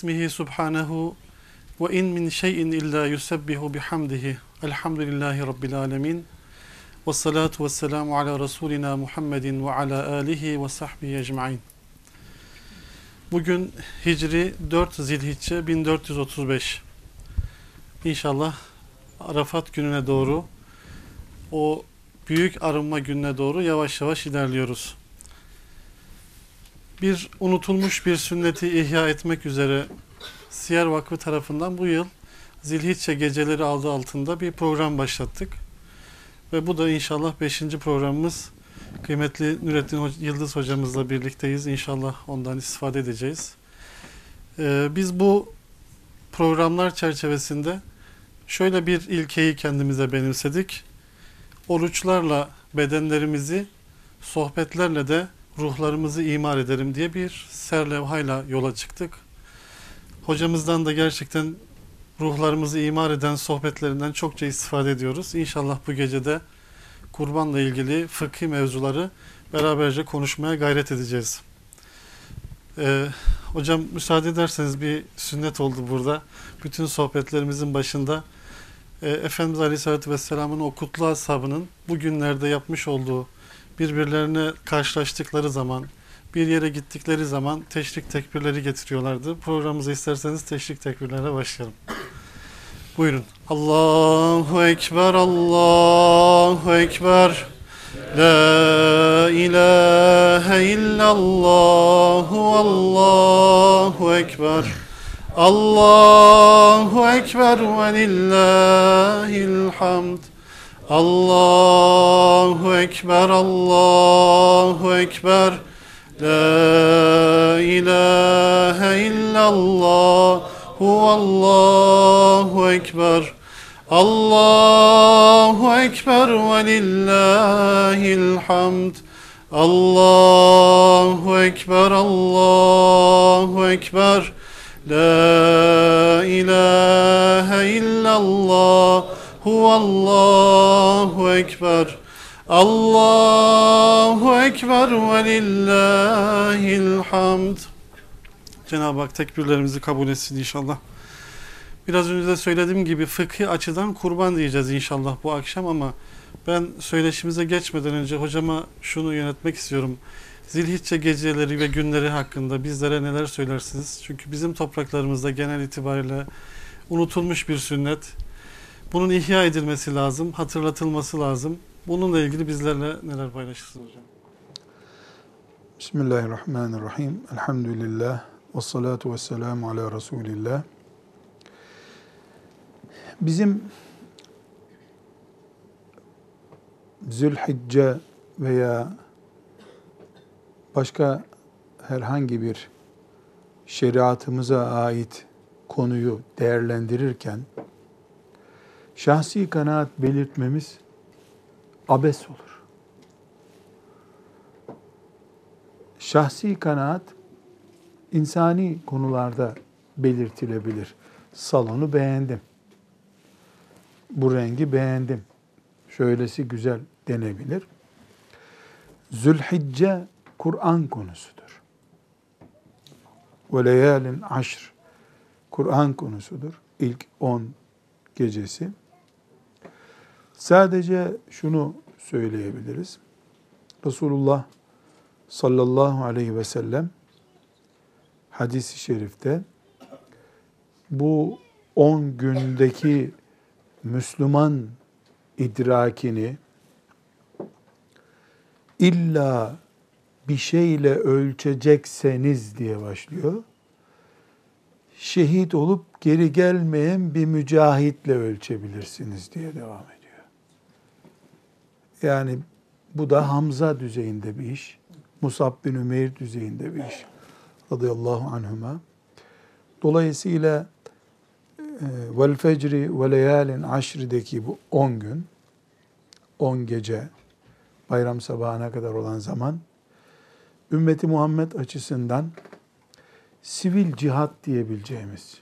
ismihi subhanehu ve in min şeyin illa yusebbihu bihamdihi. Elhamdülillahi rabbil alemin. Ve salatu ve selamu ala Resulina Muhammedin ve ala alihi ve sahbihi ecmain. Bugün Hicri 4 Zilhicce 1435. İnşallah Arafat gününe doğru o büyük arınma gününe doğru yavaş yavaş ilerliyoruz. Bir unutulmuş bir sünneti ihya etmek üzere Siyer Vakfı tarafından bu yıl Zilhicce geceleri adı altında bir program başlattık. Ve bu da inşallah 5. programımız. Kıymetli Nurettin Yıldız hocamızla birlikteyiz. İnşallah ondan istifade edeceğiz. Ee, biz bu programlar çerçevesinde şöyle bir ilkeyi kendimize benimsedik. Oruçlarla bedenlerimizi, sohbetlerle de ruhlarımızı imar edelim diye bir serlevhayla yola çıktık. Hocamızdan da gerçekten ruhlarımızı imar eden sohbetlerinden çokça istifade ediyoruz. İnşallah bu gecede kurbanla ilgili fıkhi mevzuları beraberce konuşmaya gayret edeceğiz. Ee, hocam müsaade ederseniz bir sünnet oldu burada. Bütün sohbetlerimizin başında e, Efendimiz Aleyhisselatü Vesselam'ın o kutlu ashabının bugünlerde yapmış olduğu birbirlerine karşılaştıkları zaman, bir yere gittikleri zaman teşrik tekbirleri getiriyorlardı. Programımızı isterseniz teşrik tekbirlerine başlayalım. Buyurun. Allahu Ekber, Allahu Ekber. La ilahe illallah, Allahu Ekber. Allahu Ekber ve lillahil hamd. Allahu Ekber, Allahu Ekber. La ilahe illallah, Allahu Ekber. Allahu Ekber ve lillahil hamd. Allahu Ekber, Allahu Ekber. La ilahe illallah, Allahu Ekber. Allahu Ekber ve lillahil hamd. Cenab-ı Hak tekbirlerimizi kabul etsin inşallah. Biraz önce de söylediğim gibi fıkhi açıdan kurban diyeceğiz inşallah bu akşam ama ben söyleşimize geçmeden önce hocama şunu yönetmek istiyorum. Zilhicce geceleri ve günleri hakkında bizlere neler söylersiniz? Çünkü bizim topraklarımızda genel itibariyle unutulmuş bir sünnet. Bunun ihya edilmesi lazım, hatırlatılması lazım. Bununla ilgili bizlerle neler paylaşırsınız hocam? Bismillahirrahmanirrahim. Elhamdülillah. Ve salatu ve selamu ala Resulillah. Bizim Zülhicce veya başka herhangi bir şeriatımıza ait konuyu değerlendirirken şahsi kanaat belirtmemiz abes olur. Şahsi kanaat insani konularda belirtilebilir. Salonu beğendim. Bu rengi beğendim. Şöylesi güzel denebilir. Zülhicce Kur'an konusudur. Ve leyalin Kur'an konusudur. İlk on gecesi. Sadece şunu söyleyebiliriz. Resulullah sallallahu aleyhi ve sellem hadis-i şerifte bu on gündeki Müslüman idrakini illa bir şeyle ölçecekseniz diye başlıyor. Şehit olup geri gelmeyen bir mücahitle ölçebilirsiniz diye devam ediyor. Yani bu da Hamza düzeyinde bir iş. Musab bin Ümeyr düzeyinde bir iş. Radıyallahu anhuma. Dolayısıyla e, vel fecri ve leyalin aşrideki bu 10 gün, 10 gece, bayram sabahına kadar olan zaman, ümmeti Muhammed açısından sivil cihat diyebileceğimiz,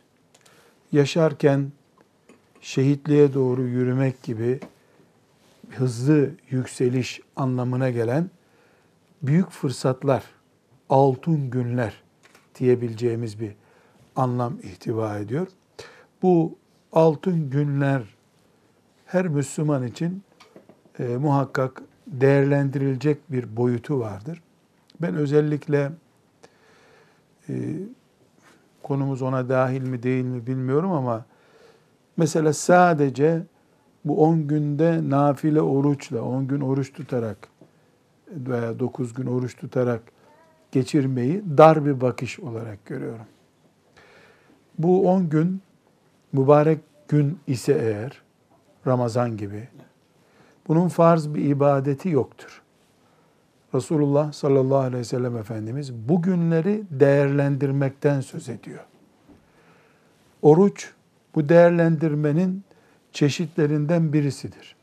yaşarken şehitliğe doğru yürümek gibi hızlı yükseliş anlamına gelen büyük fırsatlar, altın günler diyebileceğimiz bir anlam ihtiva ediyor. Bu altın günler her Müslüman için e, muhakkak değerlendirilecek bir boyutu vardır. Ben özellikle e, konumuz ona dahil mi değil mi bilmiyorum ama mesela sadece bu 10 günde nafile oruçla, 10 gün oruç tutarak veya 9 gün oruç tutarak geçirmeyi dar bir bakış olarak görüyorum. Bu 10 gün mübarek gün ise eğer Ramazan gibi bunun farz bir ibadeti yoktur. Resulullah sallallahu aleyhi ve sellem Efendimiz bu günleri değerlendirmekten söz ediyor. Oruç bu değerlendirmenin çeşitlerinden birisidir.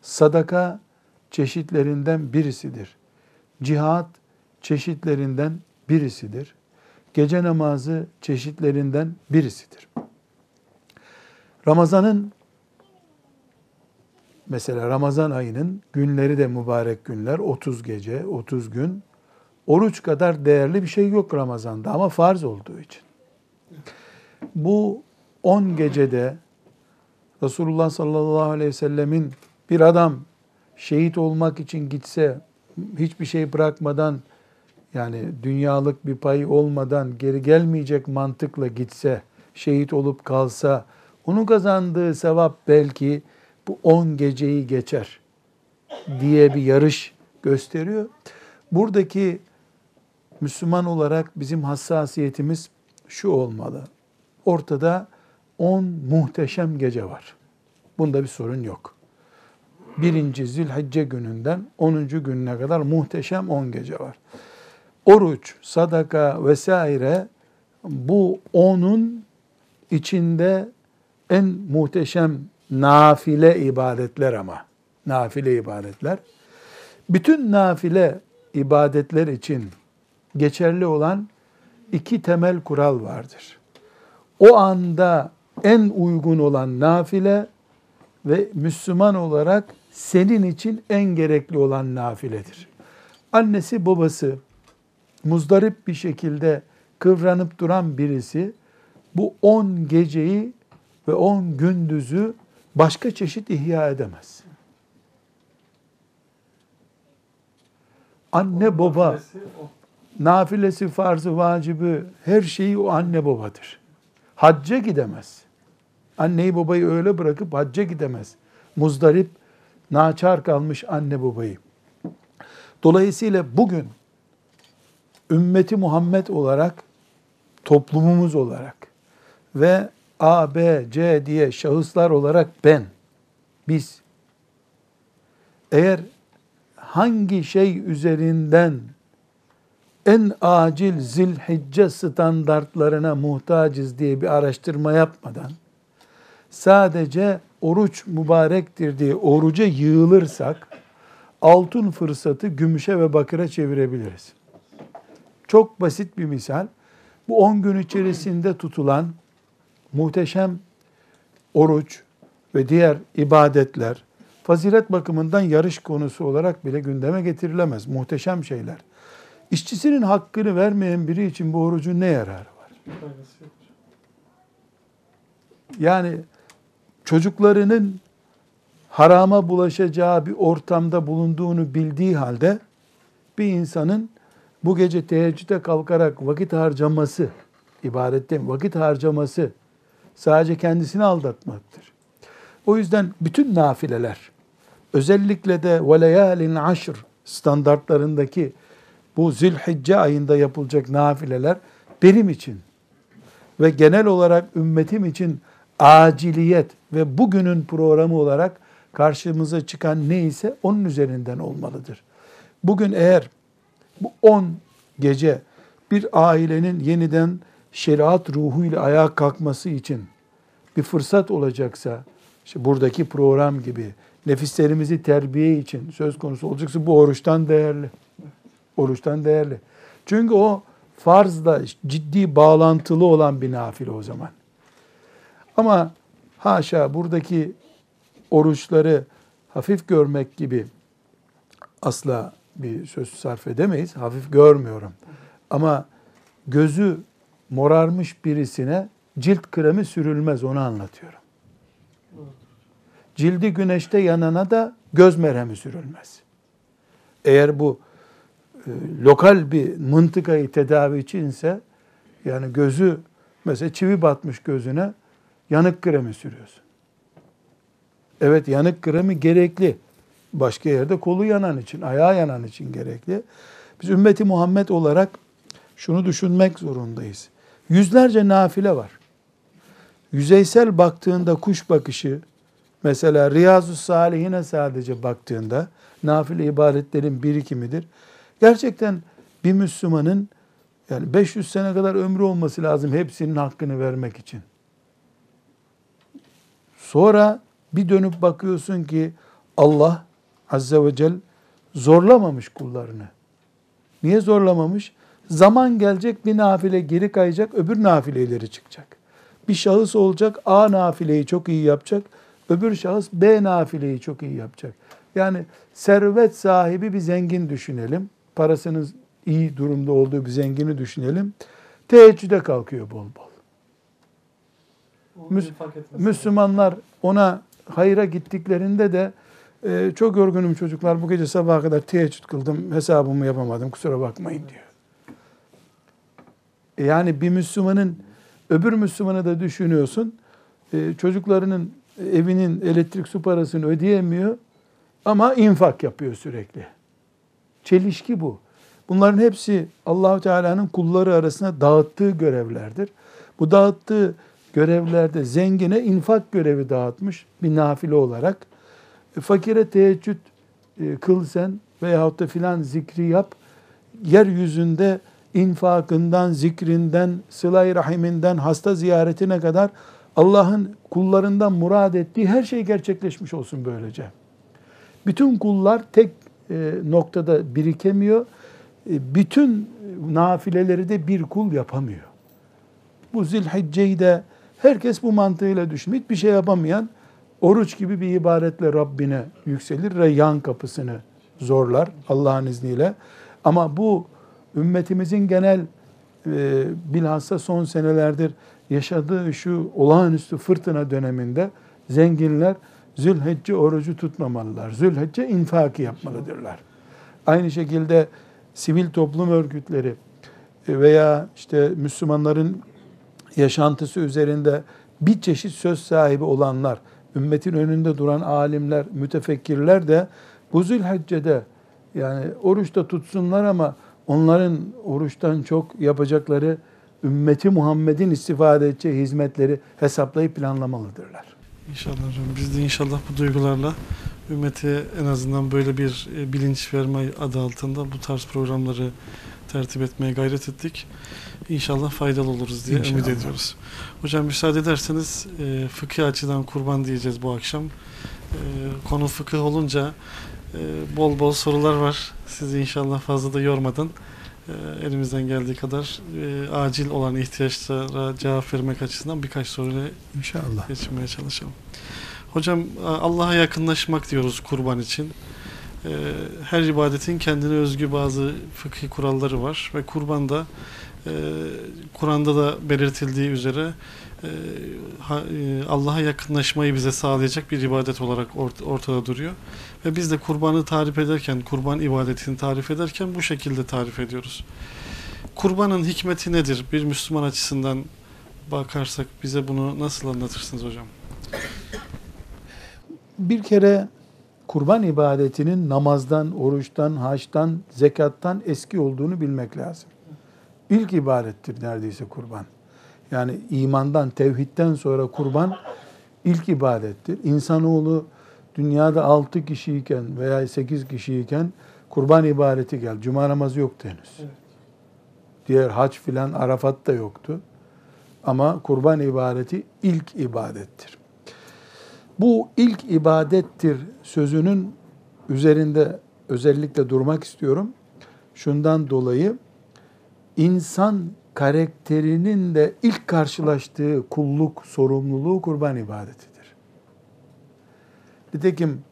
Sadaka çeşitlerinden birisidir. Cihat çeşitlerinden birisidir. Gece namazı çeşitlerinden birisidir. Ramazanın mesela Ramazan ayının günleri de mübarek günler. 30 gece, 30 gün. Oruç kadar değerli bir şey yok Ramazan'da ama farz olduğu için. Bu 10 gecede Resulullah sallallahu aleyhi ve sellemin bir adam şehit olmak için gitse hiçbir şey bırakmadan yani dünyalık bir payı olmadan geri gelmeyecek mantıkla gitse, şehit olup kalsa onun kazandığı sevap belki bu 10 geceyi geçer diye bir yarış gösteriyor. Buradaki Müslüman olarak bizim hassasiyetimiz şu olmalı. Ortada 10 muhteşem gece var. Bunda bir sorun yok. Birinci Zilhicce gününden 10. gününe kadar muhteşem 10 gece var. Oruç, sadaka vesaire bu onun içinde en muhteşem nafile ibadetler ama. Nafile ibadetler. Bütün nafile ibadetler için geçerli olan iki temel kural vardır. O anda en uygun olan nafile ve Müslüman olarak senin için en gerekli olan nafiledir. Annesi babası muzdarip bir şekilde kıvranıp duran birisi bu on geceyi ve on gündüzü başka çeşit ihya edemez. Anne baba nafilesi, farzı, vacibi her şeyi o anne babadır. Hacca gidemez. Anneyi babayı öyle bırakıp hacca gidemez. Muzdarip, naçar kalmış anne babayı. Dolayısıyla bugün ümmeti Muhammed olarak, toplumumuz olarak ve A, B, C diye şahıslar olarak ben, biz eğer hangi şey üzerinden en acil zilhicce standartlarına muhtacız diye bir araştırma yapmadan sadece oruç mübarektir diye oruca yığılırsak altın fırsatı gümüşe ve bakıra çevirebiliriz. Çok basit bir misal. Bu 10 gün içerisinde tutulan muhteşem oruç ve diğer ibadetler fazilet bakımından yarış konusu olarak bile gündeme getirilemez. Muhteşem şeyler. İşçisinin hakkını vermeyen biri için bu orucun ne yararı var? Yani çocuklarının harama bulaşacağı bir ortamda bulunduğunu bildiği halde bir insanın bu gece teheccüde kalkarak vakit harcaması, ibadette vakit harcaması sadece kendisini aldatmaktır. O yüzden bütün nafileler, özellikle de veleyalin aşr standartlarındaki bu zilhicce ayında yapılacak nafileler benim için ve genel olarak ümmetim için aciliyet ve bugünün programı olarak karşımıza çıkan neyse onun üzerinden olmalıdır. Bugün eğer bu 10 gece bir ailenin yeniden şeriat ruhuyla ayağa kalkması için bir fırsat olacaksa, işte buradaki program gibi nefislerimizi terbiye için söz konusu olacaksa bu oruçtan değerli. Oruçtan değerli. Çünkü o farzla ciddi bağlantılı olan bir nafile o zaman. Ama haşa buradaki oruçları hafif görmek gibi asla bir söz sarf edemeyiz. Hafif görmüyorum. Ama gözü morarmış birisine cilt kremi sürülmez onu anlatıyorum. Cildi güneşte yanana da göz merhemi sürülmez. Eğer bu e, lokal bir mıntıkayı tedavi içinse yani gözü mesela çivi batmış gözüne yanık kremi sürüyorsun. Evet yanık kremi gerekli. Başka yerde kolu yanan için, ayağı yanan için gerekli. Biz ümmeti Muhammed olarak şunu düşünmek zorundayız. Yüzlerce nafile var. Yüzeysel baktığında kuş bakışı, mesela Riyazu Salihine sadece baktığında nafile ibadetlerin birikimidir. Gerçekten bir Müslümanın yani 500 sene kadar ömrü olması lazım hepsinin hakkını vermek için. Sonra bir dönüp bakıyorsun ki Allah Azze ve Celle zorlamamış kullarını. Niye zorlamamış? Zaman gelecek bir nafile geri kayacak, öbür nafileleri çıkacak. Bir şahıs olacak, A nafileyi çok iyi yapacak, öbür şahıs B nafileyi çok iyi yapacak. Yani servet sahibi bir zengin düşünelim. Parasının iyi durumda olduğu bir zengini düşünelim. Teheccüde kalkıyor bol bol. Müs- Müslümanlar ona hayra gittiklerinde de e, çok yorgunum çocuklar bu gece sabaha kadar teheccüd kıldım hesabımı yapamadım kusura bakmayın diyor. E, yani bir Müslümanın öbür Müslümanı da düşünüyorsun e, çocuklarının evinin elektrik su parasını ödeyemiyor ama infak yapıyor sürekli. Çelişki bu. Bunların hepsi Allahu Teala'nın kulları arasında dağıttığı görevlerdir. Bu dağıttığı görevlerde zengine infak görevi dağıtmış bir nafile olarak. E, fakire teheccüd e, kıl sen veyahut da filan zikri yap. Yeryüzünde infakından, zikrinden, sıla rahiminden, hasta ziyaretine kadar Allah'ın kullarından murad ettiği her şey gerçekleşmiş olsun böylece. Bütün kullar tek e, noktada birikemiyor. Bütün nafileleri de bir kul yapamıyor. Bu zilhicceyi de herkes bu mantığıyla düşünüyor. Hiçbir şey yapamayan oruç gibi bir ibaretle Rabbine yükselir. ve yan kapısını zorlar Allah'ın izniyle. Ama bu ümmetimizin genel e, bilhassa son senelerdir yaşadığı şu olağanüstü fırtına döneminde zenginler Zülhicce orucu tutmamalılar. Zülhicce infaki yapmalıdırlar. Aynı şekilde sivil toplum örgütleri veya işte Müslümanların yaşantısı üzerinde bir çeşit söz sahibi olanlar, ümmetin önünde duran alimler, mütefekkirler de bu zülhecce'de yani oruçta tutsunlar ama onların oruçtan çok yapacakları ümmeti Muhammed'in istifade edeceği hizmetleri hesaplayıp planlamalıdırlar. İnşallah hocam. Biz de inşallah bu duygularla ümmete en azından böyle bir e, bilinç verme adı altında bu tarz programları tertip etmeye gayret ettik. İnşallah faydalı oluruz diye İnşallah. ümit ediyoruz. Hocam müsaade ederseniz e, fıkıh açıdan kurban diyeceğiz bu akşam. E, konu fıkıh olunca e, bol bol sorular var. Sizi inşallah fazla da yormadan e, elimizden geldiği kadar e, acil olan ihtiyaçlara cevap vermek açısından birkaç soruyla inşallah geçmeye çalışalım. Hocam Allah'a yakınlaşmak diyoruz kurban için. E, her ibadetin kendine özgü bazı fıkhi kuralları var ve kurban da e, Kur'an'da da belirtildiği üzere e, e, Allah'a yakınlaşmayı bize sağlayacak bir ibadet olarak ortada duruyor. Ve biz de kurbanı tarif ederken, kurban ibadetini tarif ederken bu şekilde tarif ediyoruz. Kurbanın hikmeti nedir? Bir Müslüman açısından bakarsak bize bunu nasıl anlatırsınız hocam? Bir kere kurban ibadetinin namazdan, oruçtan, haçtan, zekattan eski olduğunu bilmek lazım. İlk ibadettir neredeyse kurban. Yani imandan, tevhidden sonra kurban ilk ibadettir. İnsanoğlu dünyada altı kişiyken veya sekiz kişiyken kurban ibadeti geldi. Cuma namazı yoktu henüz. Diğer hac filan Arafat da yoktu. Ama kurban ibadeti ilk ibadettir. Bu ilk ibadettir sözünün üzerinde özellikle durmak istiyorum. Şundan dolayı insan karakterinin de ilk karşılaştığı kulluk, sorumluluğu kurban ibadetidir. Nitekim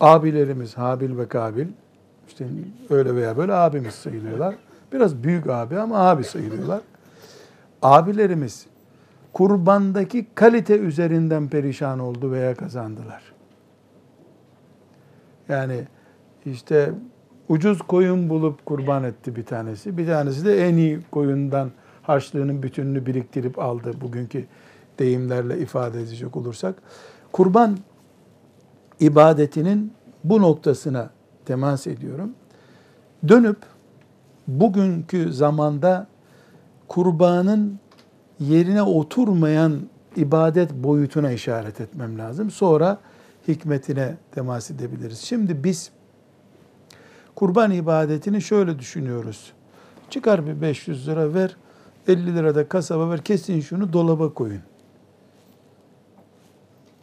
abilerimiz Habil ve Kabil, işte öyle veya böyle abimiz sayılıyorlar. Biraz büyük abi ama abi sayılıyorlar. abilerimiz kurbandaki kalite üzerinden perişan oldu veya kazandılar. Yani işte ucuz koyun bulup kurban etti bir tanesi. Bir tanesi de en iyi koyundan harçlığının bütününü biriktirip aldı. Bugünkü deyimlerle ifade edecek olursak. Kurban ibadetinin bu noktasına temas ediyorum. Dönüp bugünkü zamanda kurbanın yerine oturmayan ibadet boyutuna işaret etmem lazım. Sonra hikmetine temas edebiliriz. Şimdi biz kurban ibadetini şöyle düşünüyoruz. Çıkar bir 500 lira ver, 50 lira da kasaba ver, kesin şunu dolaba koyun.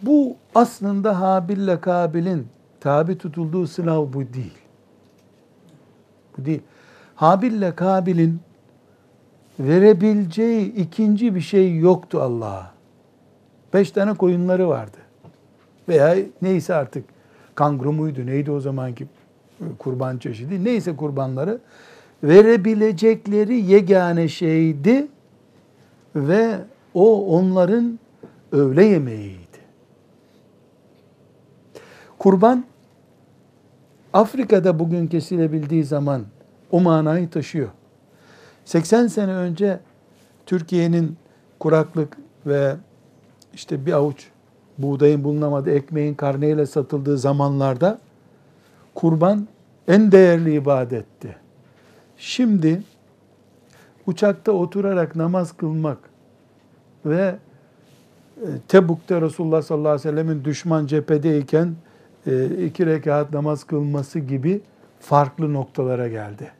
Bu aslında Habil'le Kabil'in tabi tutulduğu sınav bu değil. Bu değil. Habil'le Kabil'in verebileceği ikinci bir şey yoktu Allah'a. Beş tane koyunları vardı. Veya neyse artık kanguru muydu neydi o zamanki kurban çeşidi neyse kurbanları verebilecekleri yegane şeydi ve o onların öğle yemeğiydi. Kurban Afrika'da bugün kesilebildiği zaman o manayı taşıyor. 80 sene önce Türkiye'nin kuraklık ve işte bir avuç buğdayın bulunamadığı, ekmeğin karneyle satıldığı zamanlarda kurban en değerli ibadetti. Şimdi uçakta oturarak namaz kılmak ve e, Tebuk'ta Resulullah sallallahu aleyhi ve sellemin düşman cephedeyken e, iki rekat namaz kılması gibi farklı noktalara geldi.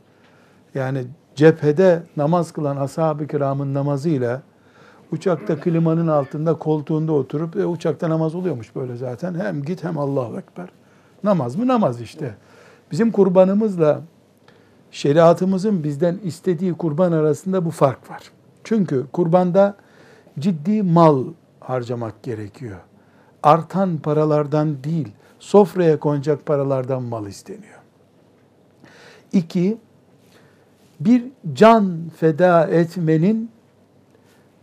Yani cephede namaz kılan ashab-ı kiramın namazıyla uçakta klimanın altında koltuğunda oturup e, uçakta namaz oluyormuş böyle zaten. Hem git hem Allahu Ekber. Namaz mı namaz işte. Bizim kurbanımızla şeriatımızın bizden istediği kurban arasında bu fark var. Çünkü kurbanda ciddi mal harcamak gerekiyor. Artan paralardan değil, sofraya konacak paralardan mal isteniyor. İki, bir can feda etmenin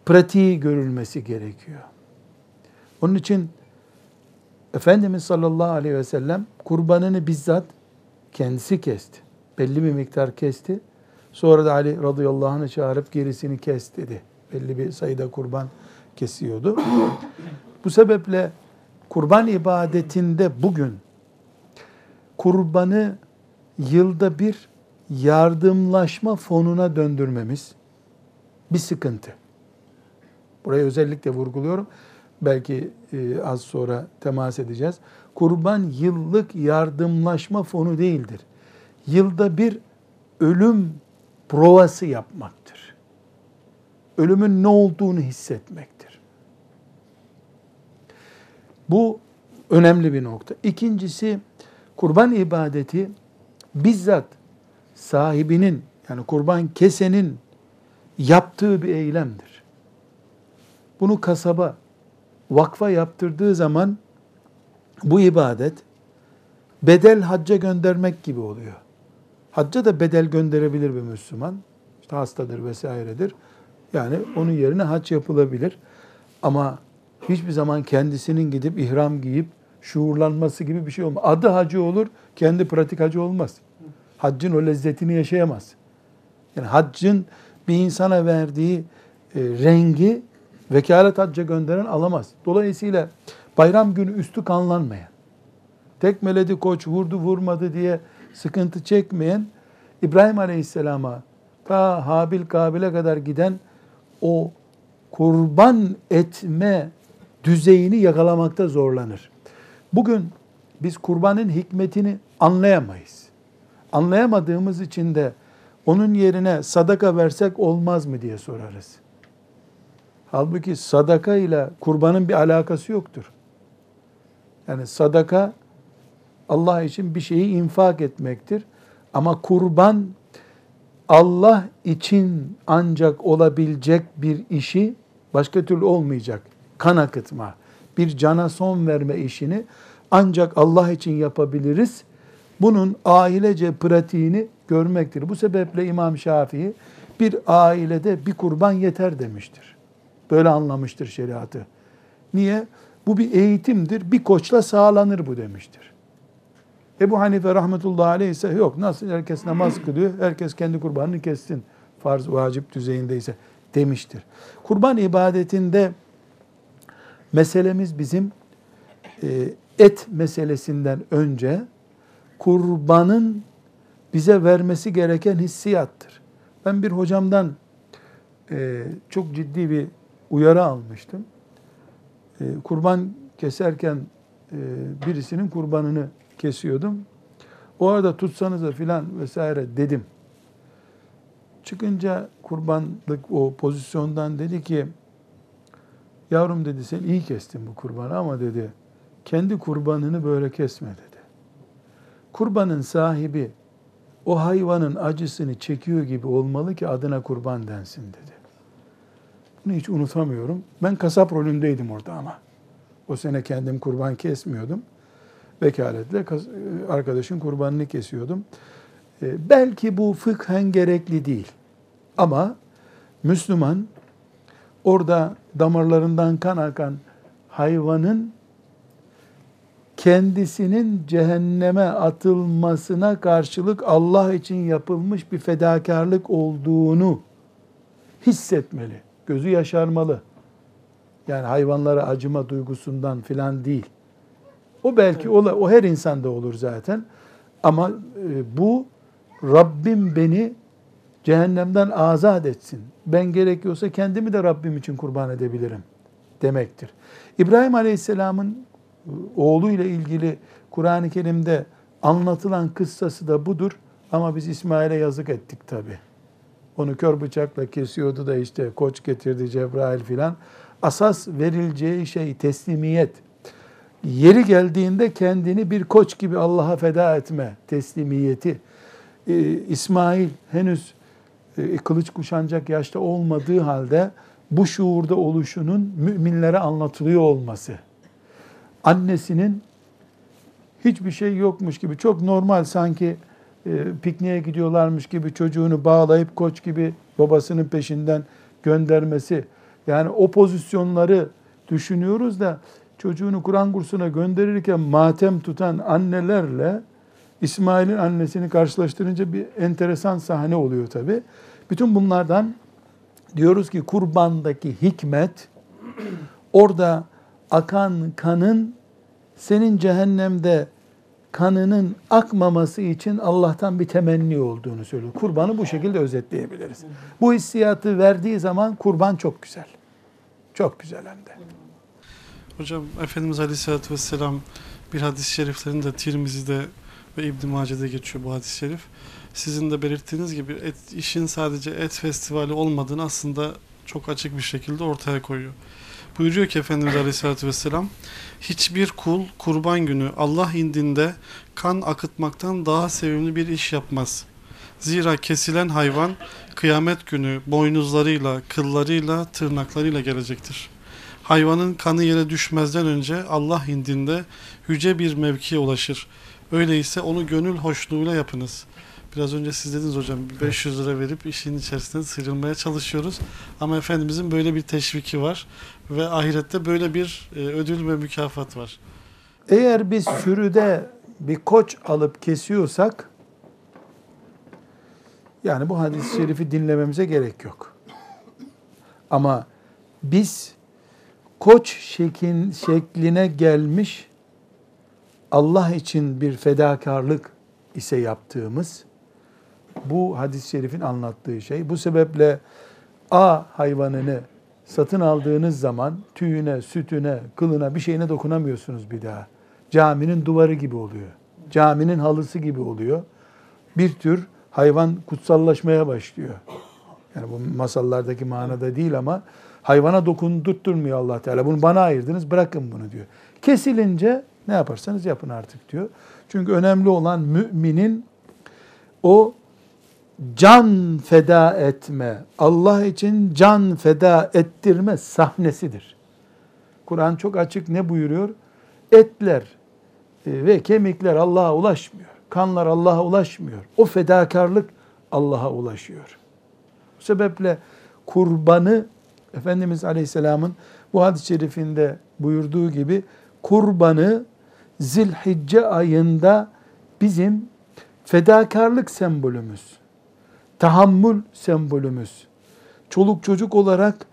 pratiği görülmesi gerekiyor. Onun için Efendimiz sallallahu aleyhi ve sellem kurbanını bizzat kendisi kesti. Belli bir miktar kesti. Sonra da Ali radıyallahu anh'ı çağırıp gerisini kes dedi. Belli bir sayıda kurban kesiyordu. Bu sebeple kurban ibadetinde bugün kurbanı yılda bir yardımlaşma fonuna döndürmemiz bir sıkıntı. Burayı özellikle vurguluyorum. Belki e, az sonra temas edeceğiz. Kurban yıllık yardımlaşma fonu değildir. Yılda bir ölüm provası yapmaktır. Ölümün ne olduğunu hissetmektir. Bu önemli bir nokta. İkincisi kurban ibadeti bizzat sahibinin yani kurban kesenin yaptığı bir eylemdir. Bunu kasaba, vakfa yaptırdığı zaman bu ibadet bedel hacca göndermek gibi oluyor. Hacca da bedel gönderebilir bir Müslüman. İşte hastadır vesairedir. Yani onun yerine hac yapılabilir. Ama hiçbir zaman kendisinin gidip ihram giyip şuurlanması gibi bir şey olmaz. Adı hacı olur, kendi pratik hacı olmaz. Haccın o lezzetini yaşayamaz. Yani haccın bir insana verdiği e, rengi vekalet hacca gönderen alamaz. Dolayısıyla bayram günü üstü kanlanmayan, tekmeledi koç vurdu vurmadı diye sıkıntı çekmeyen İbrahim Aleyhisselam'a ta Habil Kabil'e kadar giden o kurban etme düzeyini yakalamakta zorlanır. Bugün biz kurbanın hikmetini anlayamayız. Anlayamadığımız için de onun yerine sadaka versek olmaz mı diye sorarız. Halbuki sadaka ile kurbanın bir alakası yoktur. Yani sadaka Allah için bir şeyi infak etmektir. Ama kurban Allah için ancak olabilecek bir işi başka türlü olmayacak. Kan akıtma, bir cana son verme işini ancak Allah için yapabiliriz. Bunun ailece pratiğini görmektir. Bu sebeple İmam Şafii bir ailede bir kurban yeter demiştir. Böyle anlamıştır şeriatı. Niye? Bu bir eğitimdir. Bir koçla sağlanır bu demiştir. Ebu Hanife rahmetullahi aleyh ise yok nasıl herkes namaz kılıyor, herkes kendi kurbanını kessin farz vacip düzeyindeyse demiştir. Kurban ibadetinde meselemiz bizim e, et meselesinden önce kurbanın bize vermesi gereken hissiyattır. Ben bir hocamdan e, çok ciddi bir uyarı almıştım. E, kurban keserken e, birisinin kurbanını kesiyordum. O arada tutsanız da filan vesaire dedim. Çıkınca kurbanlık o pozisyondan dedi ki yavrum dedi sen iyi kestin bu kurbanı ama dedi kendi kurbanını böyle kesme dedi. Kurbanın sahibi o hayvanın acısını çekiyor gibi olmalı ki adına kurban densin dedi. Bunu hiç unutamıyorum. Ben kasap rolündeydim orada ama. O sene kendim kurban kesmiyordum. Vekaletle arkadaşın kurbanını kesiyordum. Ee, belki bu fıkhen gerekli değil. Ama Müslüman orada damarlarından kan akan hayvanın kendisinin cehenneme atılmasına karşılık Allah için yapılmış bir fedakarlık olduğunu hissetmeli. Gözü yaşarmalı. Yani hayvanlara acıma duygusundan filan değil. O belki o, o her insanda olur zaten. Ama e, bu Rabbim beni cehennemden azat etsin. Ben gerekiyorsa kendimi de Rabbim için kurban edebilirim demektir. İbrahim Aleyhisselam'ın e, oğluyla ilgili Kur'an-ı Kerim'de anlatılan kıssası da budur. Ama biz İsmail'e yazık ettik tabi. Onu kör bıçakla kesiyordu da işte koç getirdi Cebrail filan. Asas verileceği şey teslimiyet. Yeri geldiğinde kendini bir koç gibi Allah'a feda etme teslimiyeti. Ee, İsmail henüz e, kılıç kuşanacak yaşta olmadığı halde bu şuurda oluşunun müminlere anlatılıyor olması. Annesinin hiçbir şey yokmuş gibi çok normal sanki pikniğe gidiyorlarmış gibi çocuğunu bağlayıp koç gibi babasının peşinden göndermesi. Yani o pozisyonları düşünüyoruz da çocuğunu Kur'an kursuna gönderirken matem tutan annelerle İsmail'in annesini karşılaştırınca bir enteresan sahne oluyor tabi. Bütün bunlardan diyoruz ki kurbandaki hikmet orada akan kanın senin cehennemde kanının akmaması için Allah'tan bir temenni olduğunu söylüyor. Kurbanı bu şekilde özetleyebiliriz. Bu hissiyatı verdiği zaman kurban çok güzel. Çok güzel hem de. Hocam Efendimiz Aleyhisselatü Vesselam bir hadis-i şeriflerinde Tirmizi'de ve İbn-i Mace'de geçiyor bu hadis-i şerif. Sizin de belirttiğiniz gibi et, işin sadece et festivali olmadığını aslında çok açık bir şekilde ortaya koyuyor. Buyuruyor ki Efendimiz Aleyhisselatü Vesselam hiçbir kul kurban günü Allah indinde kan akıtmaktan daha sevimli bir iş yapmaz. Zira kesilen hayvan kıyamet günü boynuzlarıyla, kıllarıyla, tırnaklarıyla gelecektir. Hayvanın kanı yere düşmezden önce Allah indinde yüce bir mevkiye ulaşır. Öyleyse onu gönül hoşluğuyla yapınız. Biraz önce siz dediniz hocam 500 lira verip işin içerisinden sıyrılmaya çalışıyoruz. Ama Efendimizin böyle bir teşviki var ve ahirette böyle bir e, ödül ve mükafat var. Eğer biz sürüde bir koç alıp kesiyorsak yani bu hadis-i şerifi dinlememize gerek yok. Ama biz koç şekin, şekline gelmiş Allah için bir fedakarlık ise yaptığımız bu hadis-i şerifin anlattığı şey. Bu sebeple A hayvanını satın aldığınız zaman tüyüne, sütüne, kılına bir şeyine dokunamıyorsunuz bir daha. Caminin duvarı gibi oluyor. Caminin halısı gibi oluyor. Bir tür hayvan kutsallaşmaya başlıyor. Yani bu masallardaki manada değil ama hayvana dokundurtturmuyor Allah Teala. Bunu bana ayırdınız bırakın bunu diyor. Kesilince ne yaparsanız yapın artık diyor. Çünkü önemli olan müminin o can feda etme, Allah için can feda ettirme sahnesidir. Kur'an çok açık ne buyuruyor? Etler e, ve kemikler Allah'a ulaşmıyor. Kanlar Allah'a ulaşmıyor. O fedakarlık Allah'a ulaşıyor. sebeple kurbanı Efendimiz Aleyhisselam'ın bu hadis-i şerifinde buyurduğu gibi kurbanı Zilhicce ayında bizim fedakarlık sembolümüz, tahammül sembolümüz, çoluk çocuk olarak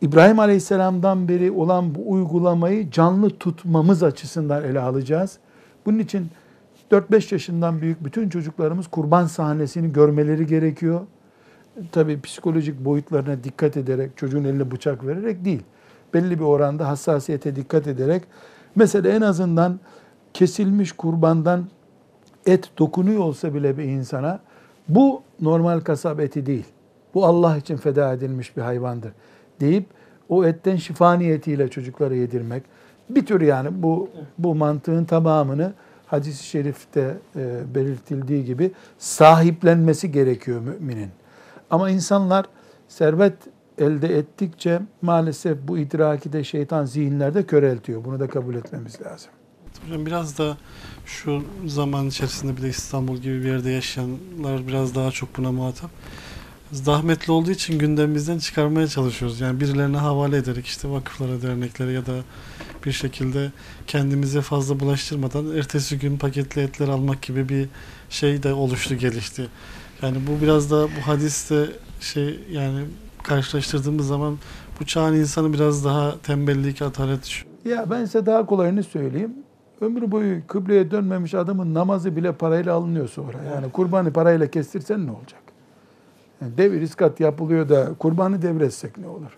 İbrahim Aleyhisselam'dan beri olan bu uygulamayı canlı tutmamız açısından ele alacağız. Bunun için 4-5 yaşından büyük bütün çocuklarımız kurban sahnesini görmeleri gerekiyor. Tabii psikolojik boyutlarına dikkat ederek, çocuğun eline bıçak vererek değil. Belli bir oranda hassasiyete dikkat ederek, mesela en azından kesilmiş kurbandan et dokunuyor olsa bile bir insana, bu normal kasap eti değil. Bu Allah için feda edilmiş bir hayvandır deyip o etten şifa niyetiyle çocuklara yedirmek. Bir tür yani bu bu mantığın tamamını hadis-i şerifte e, belirtildiği gibi sahiplenmesi gerekiyor müminin. Ama insanlar servet elde ettikçe maalesef bu idraki de şeytan zihinlerde köreltiyor. Bunu da kabul etmemiz lazım. Hocam biraz da şu zaman içerisinde bir de İstanbul gibi bir yerde yaşayanlar biraz daha çok buna muhatap. Zahmetli olduğu için gündemimizden çıkarmaya çalışıyoruz. Yani birilerine havale ederek işte vakıflara, derneklere ya da bir şekilde kendimize fazla bulaştırmadan ertesi gün paketli etler almak gibi bir şey de oluştu gelişti. Yani bu biraz da bu hadiste şey yani karşılaştırdığımız zaman bu çağın insanı biraz daha tembellik, atalet. Ya ben size daha kolayını söyleyeyim. Ömrü boyu kıbleye dönmemiş adamın namazı bile parayla alınıyor sonra. Yani kurbanı parayla kestirsen ne olacak? Yani devir iskat yapılıyor da kurbanı devretsek ne olur?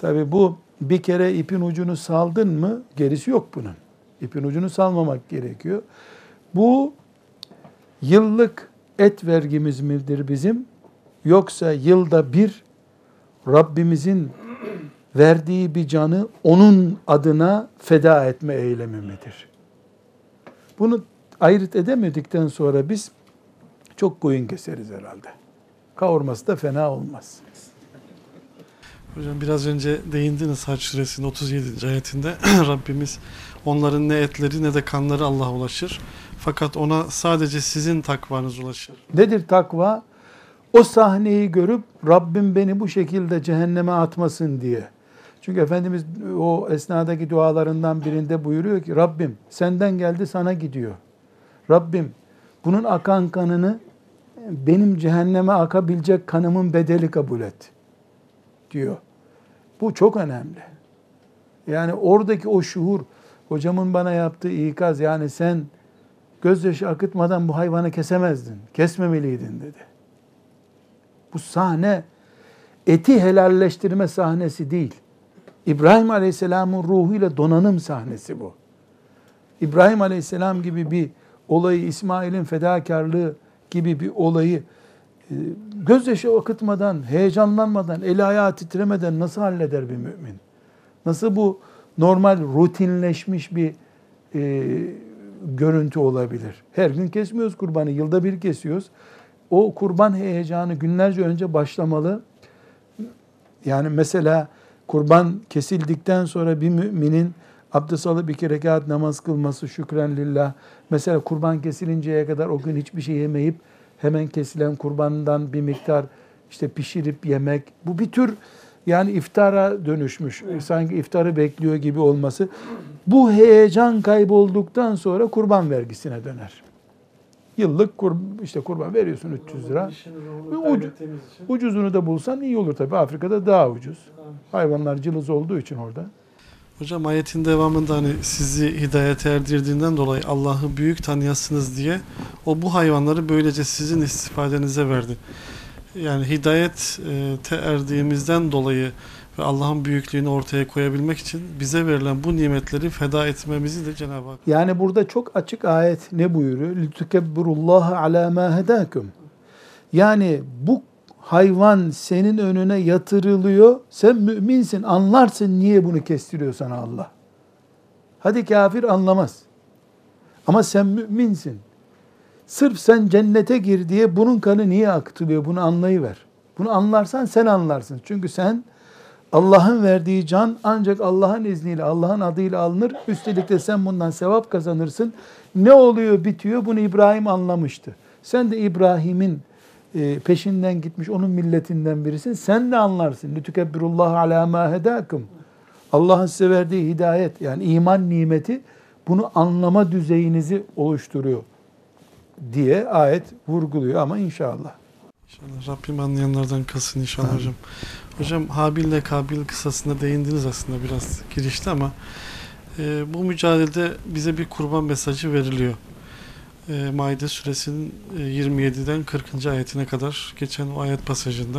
Tabi bu bir kere ipin ucunu saldın mı gerisi yok bunun. İpin ucunu salmamak gerekiyor. Bu yıllık et vergimiz midir bizim? Yoksa yılda bir Rabbimizin verdiği bir canı onun adına feda etme eylemi midir? Bunu ayırt edemedikten sonra biz çok koyun keseriz herhalde. Kavurması da fena olmaz. Hocam biraz önce değindiniz Hac suresinin 37. ayetinde Rabbimiz onların ne etleri ne de kanları Allah'a ulaşır. Fakat ona sadece sizin takvanız ulaşır. Nedir takva? O sahneyi görüp Rabbim beni bu şekilde cehenneme atmasın diye. Çünkü Efendimiz o esnadaki dualarından birinde buyuruyor ki Rabbim senden geldi sana gidiyor. Rabbim bunun akan kanını benim cehenneme akabilecek kanımın bedeli kabul et diyor. Bu çok önemli. Yani oradaki o şuur, hocamın bana yaptığı ikaz yani sen gözyaşı akıtmadan bu hayvanı kesemezdin, kesmemeliydin dedi. Bu sahne eti helalleştirme sahnesi değil. İbrahim Aleyhisselam'ın ruhuyla donanım sahnesi bu. İbrahim Aleyhisselam gibi bir olayı, İsmail'in fedakarlığı gibi bir olayı e, gözyaşı akıtmadan, heyecanlanmadan, eli ayağı titremeden nasıl halleder bir mümin? Nasıl bu normal rutinleşmiş bir e, görüntü olabilir? Her gün kesmiyoruz kurbanı, yılda bir kesiyoruz. O kurban heyecanı günlerce önce başlamalı. Yani mesela kurban kesildikten sonra bir müminin abdest alıp iki rekat namaz kılması şükren lillah. Mesela kurban kesilinceye kadar o gün hiçbir şey yemeyip hemen kesilen kurbandan bir miktar işte pişirip yemek. Bu bir tür yani iftara dönüşmüş. Sanki iftarı bekliyor gibi olması. Bu heyecan kaybolduktan sonra kurban vergisine döner. Yıllık kur, işte kurban veriyorsun 300 lira. Ucu, ucuzunu da bulsan iyi olur tabii. Afrika'da daha ucuz. Hayvanlar cılız olduğu için orada. Hocam ayetin devamında hani sizi hidayete erdirdiğinden dolayı Allah'ı büyük tanıyasınız diye o bu hayvanları böylece sizin istifadenize verdi. Yani hidayet e, te erdiğimizden dolayı ve Allah'ın büyüklüğünü ortaya koyabilmek için bize verilen bu nimetleri feda etmemizi de Cenab-ı Hak. Yani burada çok açık ayet ne buyuruyor? Lütükebbirullaha ala ma hedakum. Yani bu hayvan senin önüne yatırılıyor. Sen müminsin, anlarsın niye bunu kestiriyor sana Allah. Hadi kafir anlamaz. Ama sen müminsin. Sırf sen cennete gir diye bunun kanı niye aktılıyor bunu anlayıver. Bunu anlarsan sen anlarsın. Çünkü sen Allah'ın verdiği can ancak Allah'ın izniyle, Allah'ın adıyla alınır. Üstelik de sen bundan sevap kazanırsın. Ne oluyor bitiyor bunu İbrahim anlamıştı. Sen de İbrahim'in e, peşinden gitmiş onun milletinden birisin. Sen de anlarsın. Lütükebbirullah ala ma hedakum. Allah'ın size verdiği hidayet yani iman nimeti bunu anlama düzeyinizi oluşturuyor diye ayet vurguluyor ama inşallah. İnşallah Rabbim anlayanlardan kılsın inşallah hocam. Hocam Habil ile Kabil kısasına değindiniz aslında biraz girişte ama e, bu mücadelede bize bir kurban mesajı veriliyor. E, Maide suresinin e, 27'den 40. ayetine kadar geçen o ayet pasajında.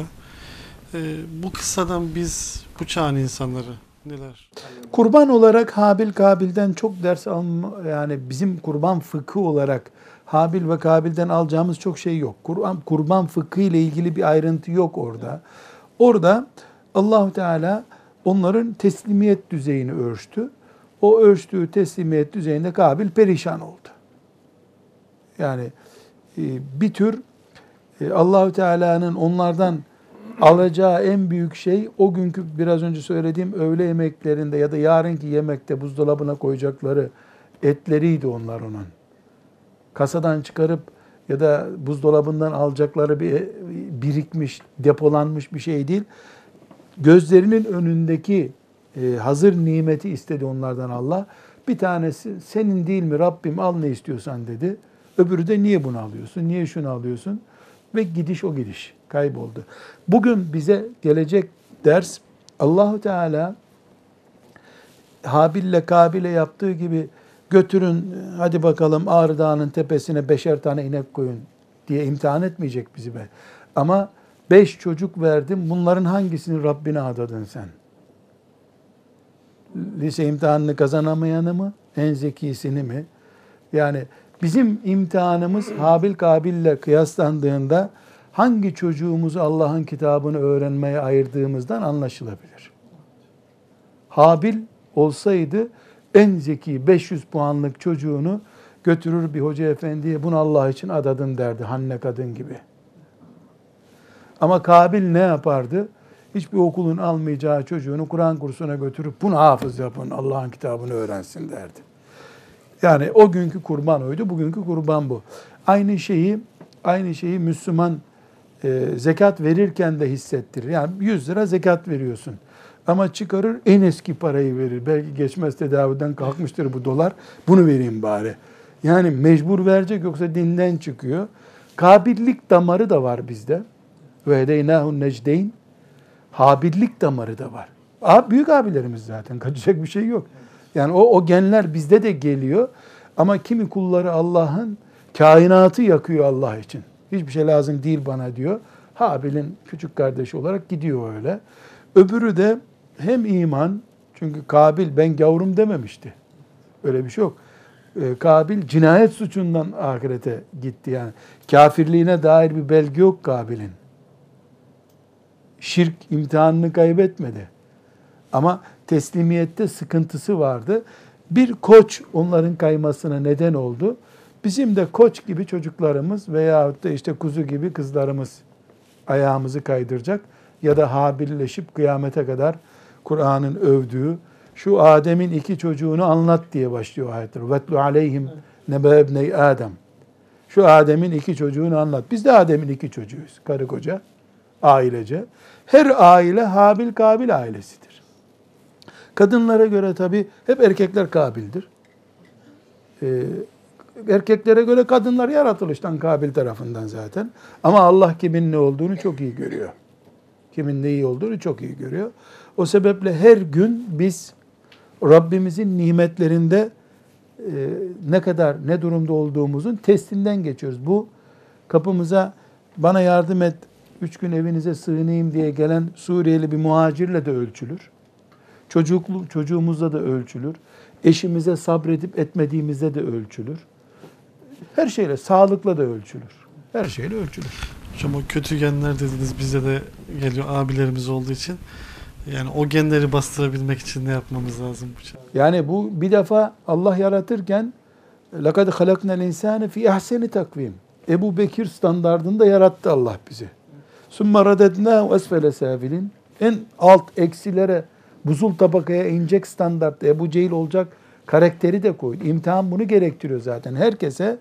E, bu kıssadan biz bu çağın insanları neler? Kurban olarak Habil Kabil'den çok ders alma yani bizim kurban fıkı olarak Habil ve Kabil'den alacağımız çok şey yok. Kurban kurban fıkı ile ilgili bir ayrıntı yok orada. Orada Allahu Teala onların teslimiyet düzeyini ölçtü. O ölçtüğü teslimiyet düzeyinde Kabil perişan oldu. Yani e, bir tür e, Allahu Teala'nın onlardan alacağı en büyük şey o günkü biraz önce söylediğim öğle yemeklerinde ya da yarınki yemekte buzdolabına koyacakları etleriydi onlar onun. Kasadan çıkarıp ya da buzdolabından alacakları bir birikmiş, depolanmış bir şey değil. Gözlerinin önündeki e, hazır nimeti istedi onlardan Allah. Bir tanesi senin değil mi Rabbim al ne istiyorsan dedi. Öbürü de niye bunu alıyorsun, niye şunu alıyorsun? Ve gidiş o gidiş kayboldu. Bugün bize gelecek ders Allahu Teala Habil'le Kabil'e yaptığı gibi götürün hadi bakalım Ağrı Dağı'nın tepesine beşer tane inek koyun diye imtihan etmeyecek bizi be. Ama beş çocuk verdim bunların hangisini Rabbine adadın sen? Lise imtihanını kazanamayanı mı? En zekisini mi? Yani bizim imtihanımız Habil Kabil'le kıyaslandığında hangi çocuğumuzu Allah'ın kitabını öğrenmeye ayırdığımızdan anlaşılabilir. Habil olsaydı en zeki 500 puanlık çocuğunu götürür bir hoca efendiye bunu Allah için adadın derdi Hanne kadın gibi. Ama Kabil ne yapardı? Hiçbir okulun almayacağı çocuğunu Kur'an kursuna götürüp bunu hafız yapın Allah'ın kitabını öğrensin derdi. Yani o günkü kurban oydu, bugünkü kurban bu. Aynı şeyi aynı şeyi Müslüman e, zekat verirken de hissettirir. Yani 100 lira zekat veriyorsun. Ama çıkarır en eski parayı verir. Belki geçmez tedaviden kalkmıştır bu dolar. Bunu vereyim bari. Yani mecbur verecek yoksa dinden çıkıyor. Kabillik damarı da var bizde. Ve hedeynâhun necdeyn. Habillik damarı da var. Abi, büyük abilerimiz zaten. Kaçacak bir şey yok. Yani o, o genler bizde de geliyor. Ama kimi kulları Allah'ın kainatı yakıyor Allah için. Hiçbir şey lazım değil bana diyor. Habil'in küçük kardeşi olarak gidiyor öyle. Öbürü de hem iman, çünkü Kabil ben gavrum dememişti. Öyle bir şey yok. Ee, Kabil cinayet suçundan ahirete gitti yani. Kafirliğine dair bir belge yok Kabil'in. Şirk imtihanını kaybetmedi. Ama teslimiyette sıkıntısı vardı. Bir koç onların kaymasına neden oldu. Bizim de koç gibi çocuklarımız veyahut da işte kuzu gibi kızlarımız ayağımızı kaydıracak ya da habilleşip kıyamete kadar Kur'an'ın övdüğü şu Adem'in iki çocuğunu anlat diye başlıyor ayetler. Vetlu aleyhim nebe ebney Adem. Şu Adem'in iki çocuğunu anlat. Biz de Adem'in iki çocuğuyuz. Karı koca, ailece. Her aile Habil Kabil ailesidir. Kadınlara göre tabi hep erkekler Kabil'dir. Ee, erkeklere göre kadınlar yaratılıştan Kabil tarafından zaten. Ama Allah kimin ne olduğunu çok iyi görüyor. Kimin ne iyi olduğunu çok iyi görüyor. O sebeple her gün biz Rabbimizin nimetlerinde e, ne kadar ne durumda olduğumuzun testinden geçiyoruz. Bu kapımıza bana yardım et, üç gün evinize sığınayım diye gelen Suriyeli bir muhacirle de ölçülür. Çocuklu, çocuğumuzla da ölçülür. Eşimize sabredip etmediğimizde de ölçülür. Her şeyle, sağlıkla da ölçülür. Her şeyle ölçülür. Hocam o kötü genler dediniz bize de geliyor abilerimiz olduğu için. Yani o genleri bastırabilmek için ne yapmamız lazım? Yani bu bir defa Allah yaratırken لَقَدْ خَلَقْنَا الْاِنْسَانِ فِي اَحْسَنِ takvim. Ebu Bekir standardında yarattı Allah bizi. ثُمَّ رَدَدْنَاهُ اسْفَلَ سَافِلٍ En alt eksilere, buzul tabakaya inecek standartta Ebu Cehil olacak karakteri de koydu. İmtihan bunu gerektiriyor zaten. Herkese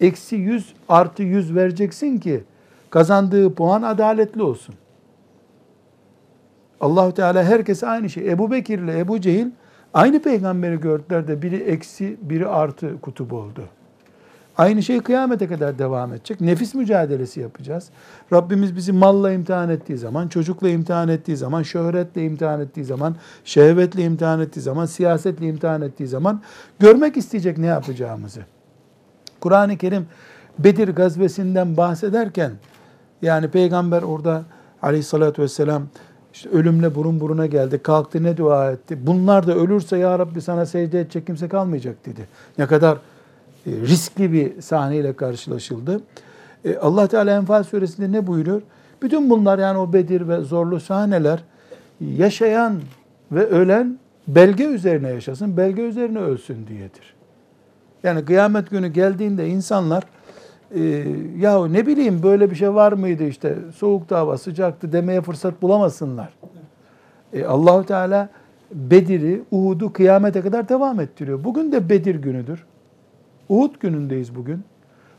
eksi 100 artı 100 vereceksin ki Kazandığı puan adaletli olsun. Allahu Teala herkese aynı şey. Ebu Bekir ile Ebu Cehil aynı peygamberi gördüler de biri eksi, biri artı kutup oldu. Aynı şey kıyamete kadar devam edecek. Nefis mücadelesi yapacağız. Rabbimiz bizi malla imtihan ettiği zaman, çocukla imtihan ettiği zaman, şöhretle imtihan ettiği zaman, şehvetle imtihan ettiği zaman, siyasetle imtihan ettiği zaman görmek isteyecek ne yapacağımızı. Kur'an-ı Kerim Bedir gazvesinden bahsederken yani peygamber orada aleyhissalatü vesselam işte ölümle burun buruna geldi. Kalktı ne dua etti? Bunlar da ölürse ya Rabbi sana secde edecek kimse kalmayacak dedi. Ne kadar e, riskli bir sahneyle karşılaşıldı. E, Allah Teala Enfal suresinde ne buyuruyor? Bütün bunlar yani o Bedir ve zorlu sahneler yaşayan ve ölen belge üzerine yaşasın, belge üzerine ölsün diyedir. Yani kıyamet günü geldiğinde insanlar e, ya ne bileyim böyle bir şey var mıydı işte soğuktu hava sıcaktı demeye fırsat bulamasınlar. E, Allahu Teala Bedir'i, Uhud'u kıyamete kadar devam ettiriyor. Bugün de Bedir günüdür. Uhud günündeyiz bugün.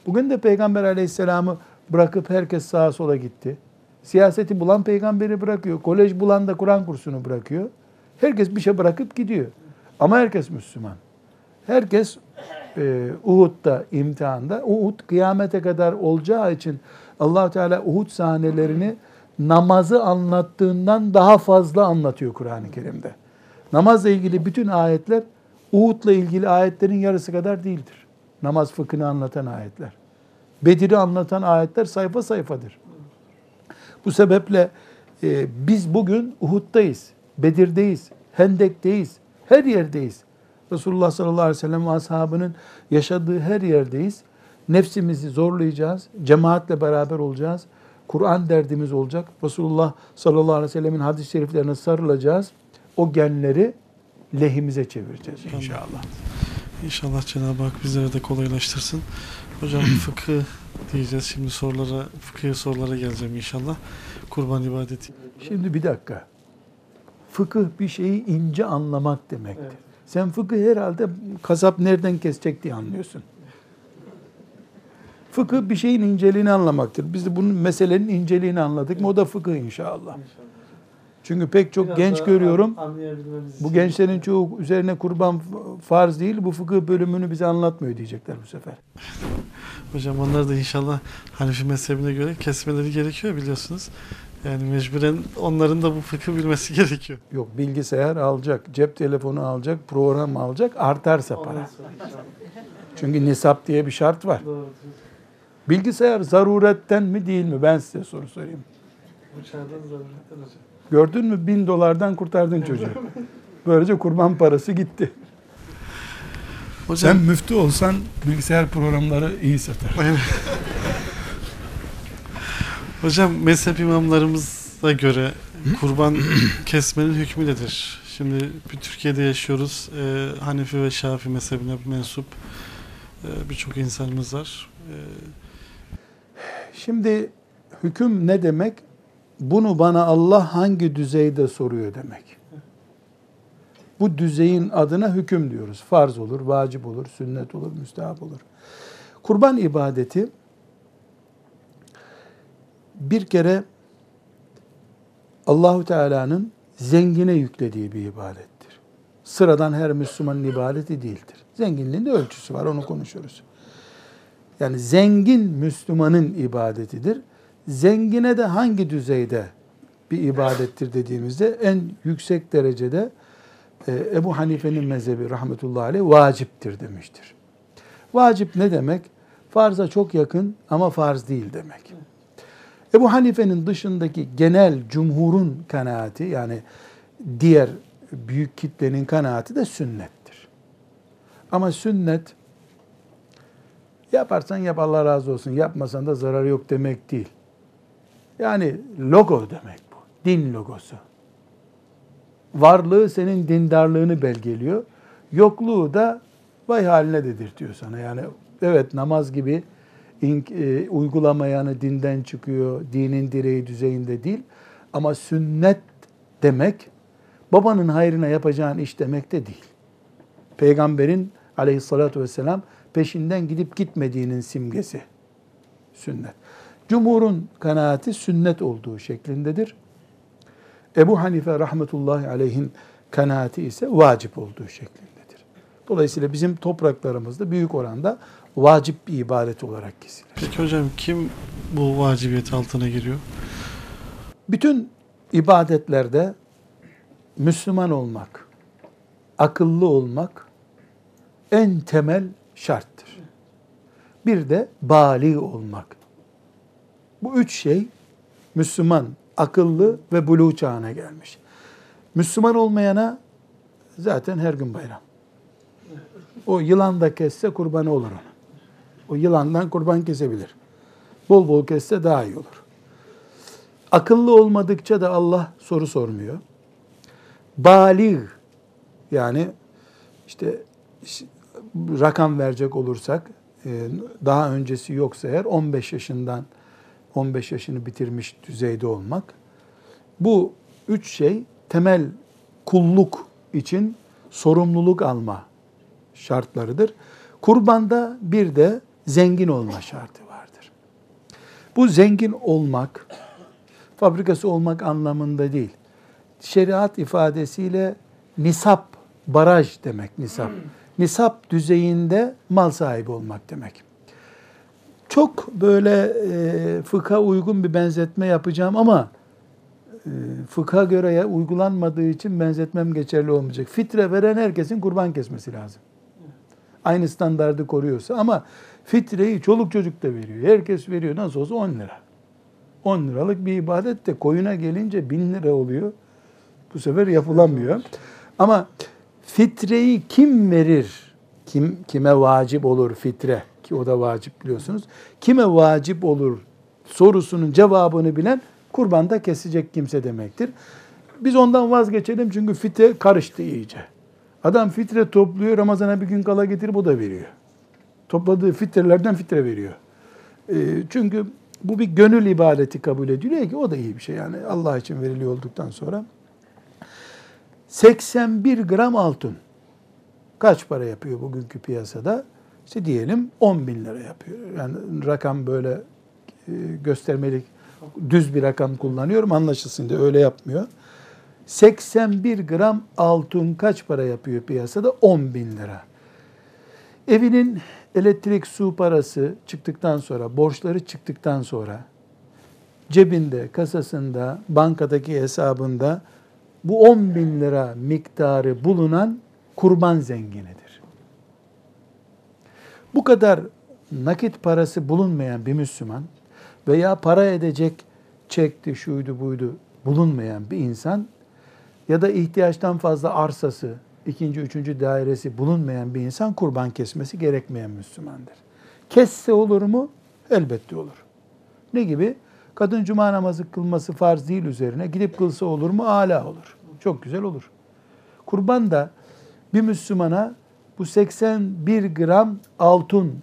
Bugün de Peygamber aleyhisselamı bırakıp herkes sağa sola gitti. Siyaseti bulan peygamberi bırakıyor. Kolej bulan da Kur'an kursunu bırakıyor. Herkes bir şey bırakıp gidiyor. Ama herkes Müslüman. Herkes e, Uhud'da imtihanda. Uhud kıyamete kadar olacağı için allah Teala Uhud sahnelerini namazı anlattığından daha fazla anlatıyor Kur'an-ı Kerim'de. Namazla ilgili bütün ayetler Uhud'la ilgili ayetlerin yarısı kadar değildir. Namaz fıkhını anlatan ayetler. Bedir'i anlatan ayetler sayfa sayfadır. Bu sebeple e, biz bugün Uhud'dayız, Bedir'deyiz, Hendek'teyiz, her yerdeyiz. Resulullah sallallahu aleyhi ve sellem ve ashabının yaşadığı her yerdeyiz. Nefsimizi zorlayacağız, cemaatle beraber olacağız. Kur'an derdimiz olacak. Resulullah sallallahu aleyhi ve sellemin hadis-i şeriflerine sarılacağız. O genleri lehimize çevireceğiz inşallah. İnşallah Cenab-ı Hak bizlere de kolaylaştırsın. Hocam fıkıh diyeceğiz. Şimdi sorulara, fıkıh sorulara geleceğim inşallah. Kurban ibadeti. Şimdi bir dakika. Fıkıh bir şeyi ince anlamak demektir. Evet. Sen fıkıh herhalde kasap nereden kesecek diye anlıyorsun. Fıkıh bir şeyin inceliğini anlamaktır. Biz de bunun meselenin inceliğini anladık mı o da fıkıh inşallah. Çünkü pek çok Biraz genç görüyorum. Bu için. gençlerin çoğu üzerine kurban farz değil, bu fıkıh bölümünü bize anlatmıyor diyecekler bu sefer. Hocam onlar da inşallah Hanefi mezhebine göre kesmeleri gerekiyor biliyorsunuz. Yani mecburen onların da bu fıkı bilmesi gerekiyor. Yok bilgisayar alacak, cep telefonu alacak, program alacak, artarsa para. Çünkü nisap diye bir şart var. Doğru. Bilgisayar zaruretten mi değil mi? Ben size soru sorayım. Gördün mü? Bin dolardan kurtardın çocuğu. Böylece kurban parası gitti. Hocam Sen müftü olsan bilgisayar programları iyi satar. Hocam mezhep imamlarımıza göre kurban kesmenin hükmü nedir? Şimdi bir Türkiye'de yaşıyoruz. Ee, Hanefi ve Şafi mezhebine mensup e, birçok insanımız var. Ee, Şimdi hüküm ne demek? Bunu bana Allah hangi düzeyde soruyor demek. Bu düzeyin adına hüküm diyoruz. Farz olur, vacip olur, sünnet olur, müstehap olur. Kurban ibadeti bir kere Allahu Teala'nın zengine yüklediği bir ibadettir. Sıradan her Müslümanın ibadeti değildir. Zenginliğin de ölçüsü var, onu konuşuruz. Yani zengin Müslümanın ibadetidir. Zengine de hangi düzeyde bir ibadettir dediğimizde en yüksek derecede e, Ebu Hanife'nin mezhebi rahmetullahi aleyh vaciptir demiştir. Vacip ne demek? Farza çok yakın ama farz değil demek. Ebu Hanife'nin dışındaki genel cumhurun kanaati yani diğer büyük kitlenin kanaati de sünnettir. Ama sünnet yaparsan yap Allah razı olsun, yapmasan da zarar yok demek değil. Yani logo demek bu. Din logosu. Varlığı senin dindarlığını belgeliyor. Yokluğu da vay haline dedirtiyor sana. Yani evet namaz gibi e, uygulamayanı dinden çıkıyor, dinin direği düzeyinde değil. Ama sünnet demek babanın hayrına yapacağın iş demek de değil. Peygamberin aleyhissalatü vesselam peşinden gidip gitmediğinin simgesi sünnet. Cumhurun kanaati sünnet olduğu şeklindedir. Ebu Hanife rahmetullahi aleyhin kanaati ise vacip olduğu şeklindedir. Dolayısıyla bizim topraklarımızda büyük oranda vacip bir ibadet olarak kesilir. Peki hocam kim bu vacibiyet altına giriyor? Bütün ibadetlerde Müslüman olmak, akıllı olmak en temel şarttır. Bir de bali olmak. Bu üç şey Müslüman, akıllı ve buluğ çağına gelmiş. Müslüman olmayana zaten her gün bayram. O yılan da kesse kurbanı olur ona. O yılandan kurban kesebilir. Bol bol kesse daha iyi olur. Akıllı olmadıkça da Allah soru sormuyor. Balik yani işte rakam verecek olursak e, daha öncesi yoksa eğer 15 yaşından 15 yaşını bitirmiş düzeyde olmak. Bu üç şey temel kulluk için sorumluluk alma şartlarıdır. Kurbanda bir de zengin olma şartı vardır. Bu zengin olmak, fabrikası olmak anlamında değil. Şeriat ifadesiyle nisap, baraj demek nisap. Nisap düzeyinde mal sahibi olmak demek. Çok böyle e, fıkha uygun bir benzetme yapacağım ama e, fıkha göre uygulanmadığı için benzetmem geçerli olmayacak. Fitre veren herkesin kurban kesmesi lazım. Aynı standardı koruyorsa ama fitreyi çoluk çocuk da veriyor. Herkes veriyor. Nasıl olsa 10 lira. 10 liralık bir ibadet de koyuna gelince 1000 lira oluyor. Bu sefer yapılamıyor. Ama fitreyi kim verir? Kim kime vacip olur fitre? Ki o da vacip biliyorsunuz. Kime vacip olur sorusunun cevabını bilen kurbanda kesecek kimse demektir. Biz ondan vazgeçelim çünkü fitre karıştı iyice. Adam fitre topluyor, Ramazan'a bir gün kala getirip o da veriyor. Topladığı fitrelerden fitre veriyor. E, çünkü bu bir gönül ibadeti kabul ediliyor ki o da iyi bir şey yani Allah için veriliyor olduktan sonra. 81 gram altın kaç para yapıyor bugünkü piyasada? İşte diyelim 10 bin lira yapıyor. Yani rakam böyle e, göstermelik düz bir rakam kullanıyorum anlaşılsın diye öyle yapmıyor. 81 gram altın kaç para yapıyor piyasada? 10 bin lira. Evinin elektrik, su parası çıktıktan sonra, borçları çıktıktan sonra cebinde, kasasında, bankadaki hesabında bu 10 bin lira miktarı bulunan kurban zenginidir. Bu kadar nakit parası bulunmayan bir Müslüman veya para edecek çekti, şuydu buydu bulunmayan bir insan ya da ihtiyaçtan fazla arsası, ikinci, üçüncü dairesi bulunmayan bir insan kurban kesmesi gerekmeyen Müslümandır. Kesse olur mu? Elbette olur. Ne gibi? Kadın cuma namazı kılması farz değil üzerine. Gidip kılsa olur mu? Ala olur. Çok güzel olur. Kurban da bir Müslümana bu 81 gram altın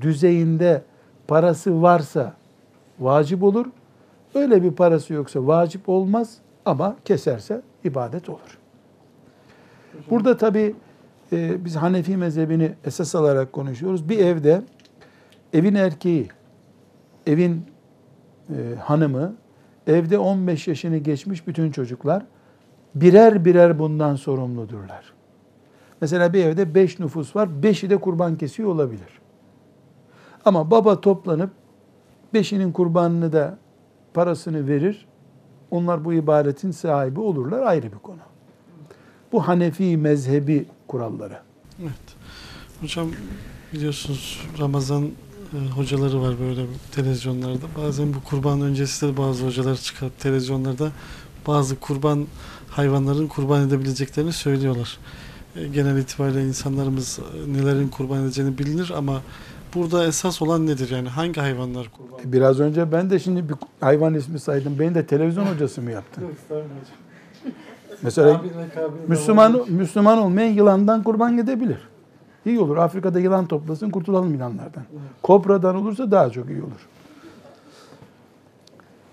düzeyinde parası varsa vacip olur. Öyle bir parası yoksa vacip olmaz ama keserse ibadet olur. Burada tabi e, biz Hanefi mezhebini esas alarak konuşuyoruz. Bir evde evin erkeği, evin e, hanımı, evde 15 yaşını geçmiş bütün çocuklar birer birer bundan sorumludurlar. Mesela bir evde 5 nüfus var, 5'i de kurban kesiyor olabilir. Ama baba toplanıp beşinin kurbanını da parasını verir. Onlar bu ibadetin sahibi olurlar ayrı bir konu. Bu Hanefi mezhebi kuralları. Evet. Hocam biliyorsunuz Ramazan e, hocaları var böyle televizyonlarda. Bazen bu kurban öncesi de bazı hocalar çıkıp televizyonlarda bazı kurban hayvanların kurban edebileceklerini söylüyorlar. E, genel itibariyle insanlarımız e, nelerin kurban edeceğini bilinir ama burada esas olan nedir? Yani hangi hayvanlar kurban? Biraz önce ben de şimdi bir hayvan ismi saydım. Beni de televizyon hocası mı yaptın? Mesela Müslüman Müslüman olmayan yılandan kurban gidebilir. İyi olur. Afrika'da yılan toplasın kurtulalım yılanlardan. Kobradan olursa daha çok iyi olur.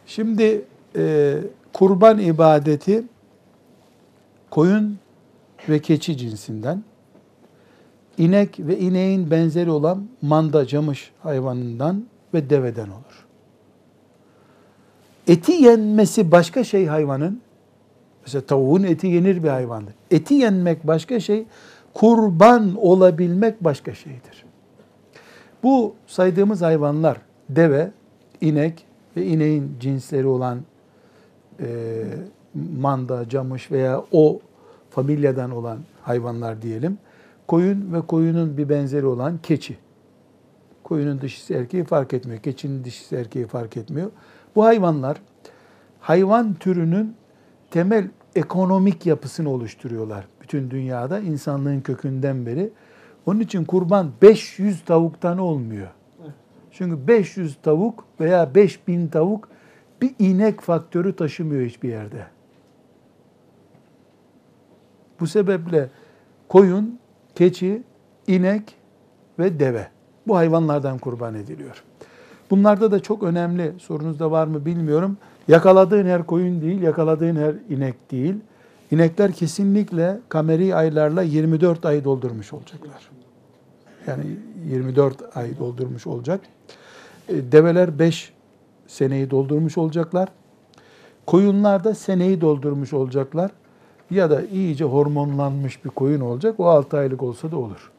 Şimdi e, kurban ibadeti koyun ve keçi cinsinden inek ve ineğin benzeri olan manda camış hayvanından ve deveden olur. eti yenmesi başka şey hayvanın. Mesela tavuğun eti yenir bir hayvandır. Eti yenmek başka şey, kurban olabilmek başka şeydir. Bu saydığımız hayvanlar deve, inek ve ineğin cinsleri olan e, manda, camış veya o familyadan olan hayvanlar diyelim. Koyun ve koyunun bir benzeri olan keçi. Koyunun dişisi erkeği fark etmiyor. Keçinin dişisi erkeği fark etmiyor. Bu hayvanlar hayvan türünün temel ekonomik yapısını oluşturuyorlar. Bütün dünyada insanlığın kökünden beri. Onun için kurban 500 tavuktan olmuyor. Çünkü 500 tavuk veya 5000 tavuk bir inek faktörü taşımıyor hiçbir yerde. Bu sebeple koyun, keçi, inek ve deve bu hayvanlardan kurban ediliyor. Bunlarda da çok önemli, sorunuzda var mı bilmiyorum. Yakaladığın her koyun değil, yakaladığın her inek değil. İnekler kesinlikle kameri aylarla 24 ay doldurmuş olacaklar. Yani 24 ay doldurmuş olacak. E, develer 5 seneyi doldurmuş olacaklar. Koyunlar da seneyi doldurmuş olacaklar. Ya da iyice hormonlanmış bir koyun olacak. O 6 aylık olsa da olur.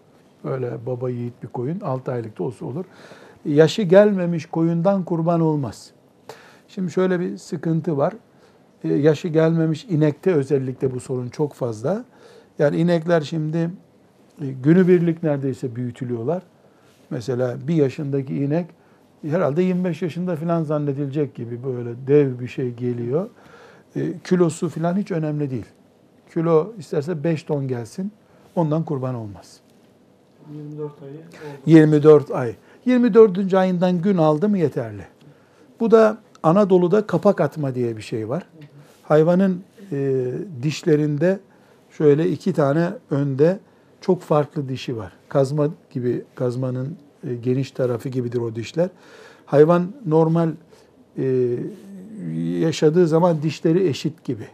Böyle baba yiğit bir koyun 6 aylık da olsa olur. Yaşı gelmemiş koyundan kurban olmaz. Şimdi şöyle bir sıkıntı var. E, yaşı gelmemiş inekte özellikle bu sorun çok fazla. Yani inekler şimdi e, günübirlik neredeyse büyütülüyorlar. Mesela bir yaşındaki inek herhalde 25 yaşında falan zannedilecek gibi böyle dev bir şey geliyor. E, kilosu falan hiç önemli değil. Kilo isterse 5 ton gelsin ondan kurban olmaz. 24 ayı oldu. 24 ay. 24. ayından gün aldı mı yeterli. Bu da Anadolu'da kapak atma diye bir şey var. Hayvanın e, dişlerinde şöyle iki tane önde çok farklı dişi var. Kazma gibi, kazmanın e, geniş tarafı gibidir o dişler. Hayvan normal e, yaşadığı zaman dişleri eşit gibi.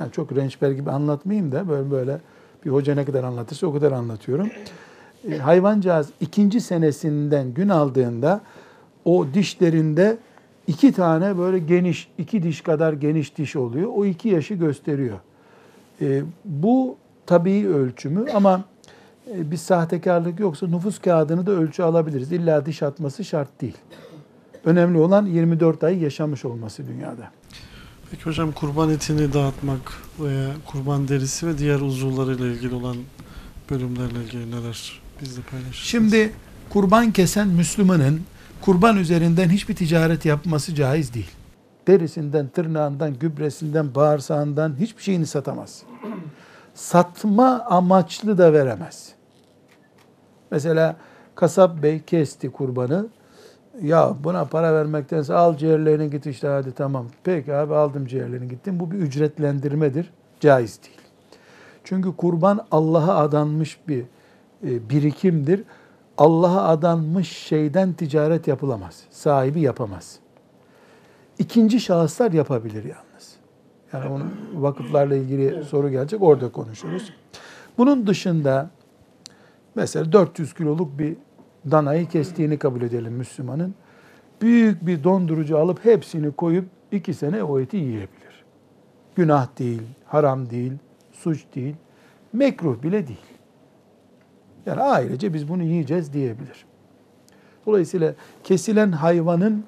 Yani çok rençber gibi anlatmayayım da böyle böyle bir hoca ne kadar anlatırsa o kadar anlatıyorum. E, hayvancağız ikinci senesinden gün aldığında o dişlerinde iki tane böyle geniş, iki diş kadar geniş diş oluyor. O iki yaşı gösteriyor. E, bu tabii ölçümü ama e, bir sahtekarlık yoksa nüfus kağıdını da ölçü alabiliriz. İlla diş atması şart değil. Önemli olan 24 ay yaşamış olması dünyada. Peki hocam kurban etini dağıtmak veya kurban derisi ve diğer uzuvlarıyla ilgili olan bölümlerle ilgili neler bizle paylaşırsınız? Şimdi kurban kesen Müslümanın kurban üzerinden hiçbir ticaret yapması caiz değil. Derisinden, tırnağından, gübresinden, bağırsağından hiçbir şeyini satamaz. Satma amaçlı da veremez. Mesela kasap bey kesti kurbanı. Ya buna para vermektense al ciğerlerini git işte hadi tamam. Peki abi aldım ciğerlerini gittim. Bu bir ücretlendirmedir. Caiz değil. Çünkü kurban Allah'a adanmış bir e, birikimdir. Allah'a adanmış şeyden ticaret yapılamaz. Sahibi yapamaz. İkinci şahıslar yapabilir yalnız. Yani onun vakıflarla ilgili soru gelecek orada konuşuruz. Bunun dışında mesela 400 kiloluk bir danayı kestiğini kabul edelim Müslümanın. Büyük bir dondurucu alıp hepsini koyup iki sene o eti yiyebilir. Günah değil, haram değil, suç değil, mekruh bile değil. Yani ailece biz bunu yiyeceğiz diyebilir. Dolayısıyla kesilen hayvanın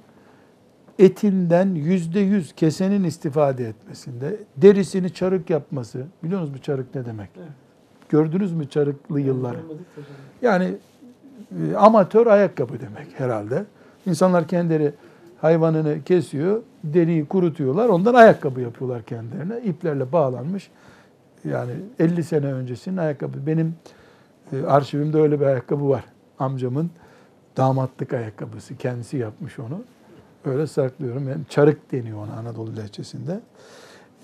etinden yüzde yüz kesenin istifade etmesinde, derisini çarık yapması, biliyor musunuz bu çarık ne demek? Evet. Gördünüz mü çarıklı yılları? Yani e, amatör ayakkabı demek herhalde. İnsanlar kendileri hayvanını kesiyor, deriyi kurutuyorlar, ondan ayakkabı yapıyorlar kendilerine. İplerle bağlanmış. Yani 50 sene öncesinin ayakkabı. Benim arşivimde öyle bir ayakkabı var. Amcamın damatlık ayakkabısı. Kendisi yapmış onu. Öyle saklıyorum. Yani çarık deniyor ona Anadolu lehçesinde.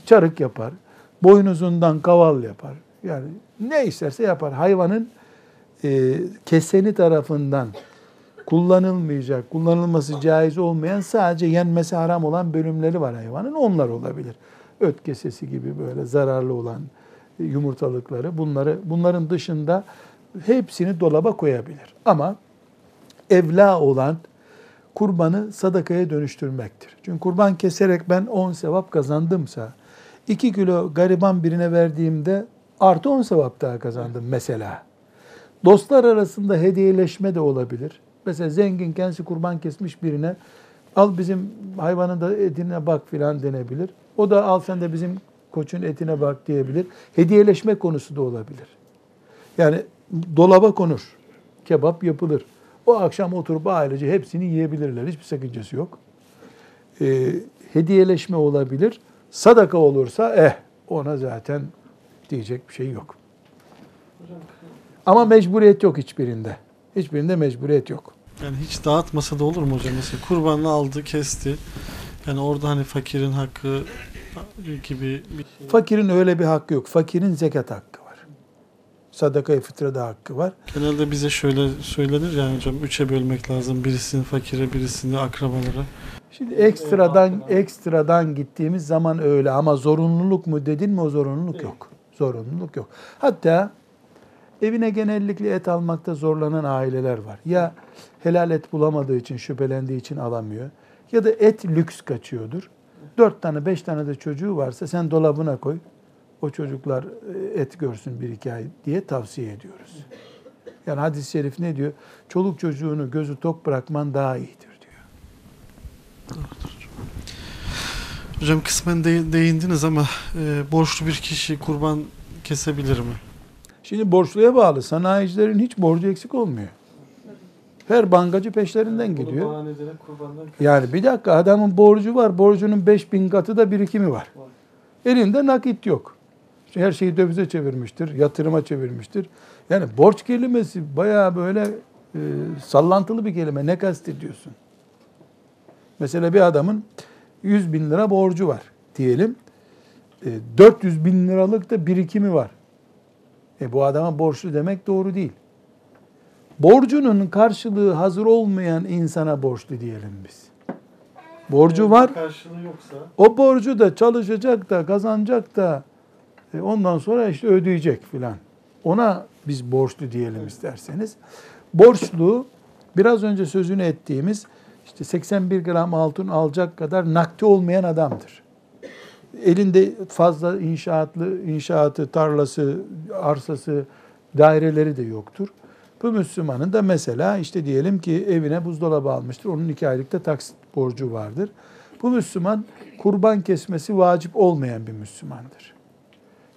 Çarık yapar. Boynuzundan kaval yapar. Yani ne isterse yapar. Hayvanın e, keseni tarafından kullanılmayacak, kullanılması caiz olmayan sadece yenmesi haram olan bölümleri var hayvanın. Onlar olabilir. Öt kesesi gibi böyle zararlı olan yumurtalıkları bunları bunların dışında hepsini dolaba koyabilir. Ama evla olan kurbanı sadakaya dönüştürmektir. Çünkü kurban keserek ben 10 sevap kazandımsa 2 kilo gariban birine verdiğimde artı 10 sevap daha kazandım mesela. Dostlar arasında hediyeleşme de olabilir. Mesela zengin kendisi kurban kesmiş birine al bizim hayvanın da etine bak filan denebilir. O da al sen de bizim koçun etine bak diyebilir. Hediyeleşme konusu da olabilir. Yani dolaba konur. Kebap yapılır. O akşam oturup ailece hepsini yiyebilirler. Hiçbir sakıncası yok. Ee, hediyeleşme olabilir. Sadaka olursa eh ona zaten diyecek bir şey yok. Ama mecburiyet yok hiçbirinde. Hiçbirinde mecburiyet yok. Yani hiç dağıtmasa da olur mu hocam? Mesela kurbanını aldı, kesti. Yani orada hani fakirin hakkı gibi bir şey. Fakirin öyle bir hakkı yok. Fakirin zekat hakkı. Sadaka-i fıtrada hakkı var. Genelde bize şöyle söylenir yani hocam üçe bölmek lazım. Birisini fakire, birisini akrabalara. Şimdi ekstradan ekstradan gittiğimiz zaman öyle ama zorunluluk mu dedin mi o zorunluluk yok. Zorunluluk yok. Hatta evine genellikle et almakta zorlanan aileler var. Ya helal et bulamadığı için, şüphelendiği için alamıyor. Ya da et lüks kaçıyordur. Dört tane, beş tane de çocuğu varsa sen dolabına koy. O çocuklar e, et görsün bir iki ay diye tavsiye ediyoruz. Yani hadis-i şerif ne diyor? Çoluk çocuğunu gözü tok bırakman daha iyidir diyor. Hocam kısmen de- değindiniz ama e, borçlu bir kişi kurban kesebilir mi? Şimdi borçluya bağlı. Sanayicilerin hiç borcu eksik olmuyor. Her bankacı peşlerinden gidiyor. Yani bir dakika adamın borcu var. Borcunun 5000 katı da birikimi var. Elinde nakit yok. Her şeyi dövize çevirmiştir, yatırıma çevirmiştir. Yani borç kelimesi bayağı böyle e, sallantılı bir kelime. Ne kastediyorsun? Mesela bir adamın 100 bin lira borcu var diyelim. E, 400 bin liralık da birikimi var. E bu adama borçlu demek doğru değil. Borcunun karşılığı hazır olmayan insana borçlu diyelim biz. Borcu var. Karşılığı yoksa O borcu da çalışacak da kazanacak da ondan sonra işte ödeyecek filan. Ona biz borçlu diyelim isterseniz. Borçlu biraz önce sözünü ettiğimiz işte 81 gram altın alacak kadar nakdi olmayan adamdır. Elinde fazla inşaatlı inşaatı, tarlası, arsası, daireleri de yoktur. Bu Müslümanın da mesela işte diyelim ki evine buzdolabı almıştır. Onun iki aylıkta taksit borcu vardır. Bu Müslüman kurban kesmesi vacip olmayan bir Müslümandır.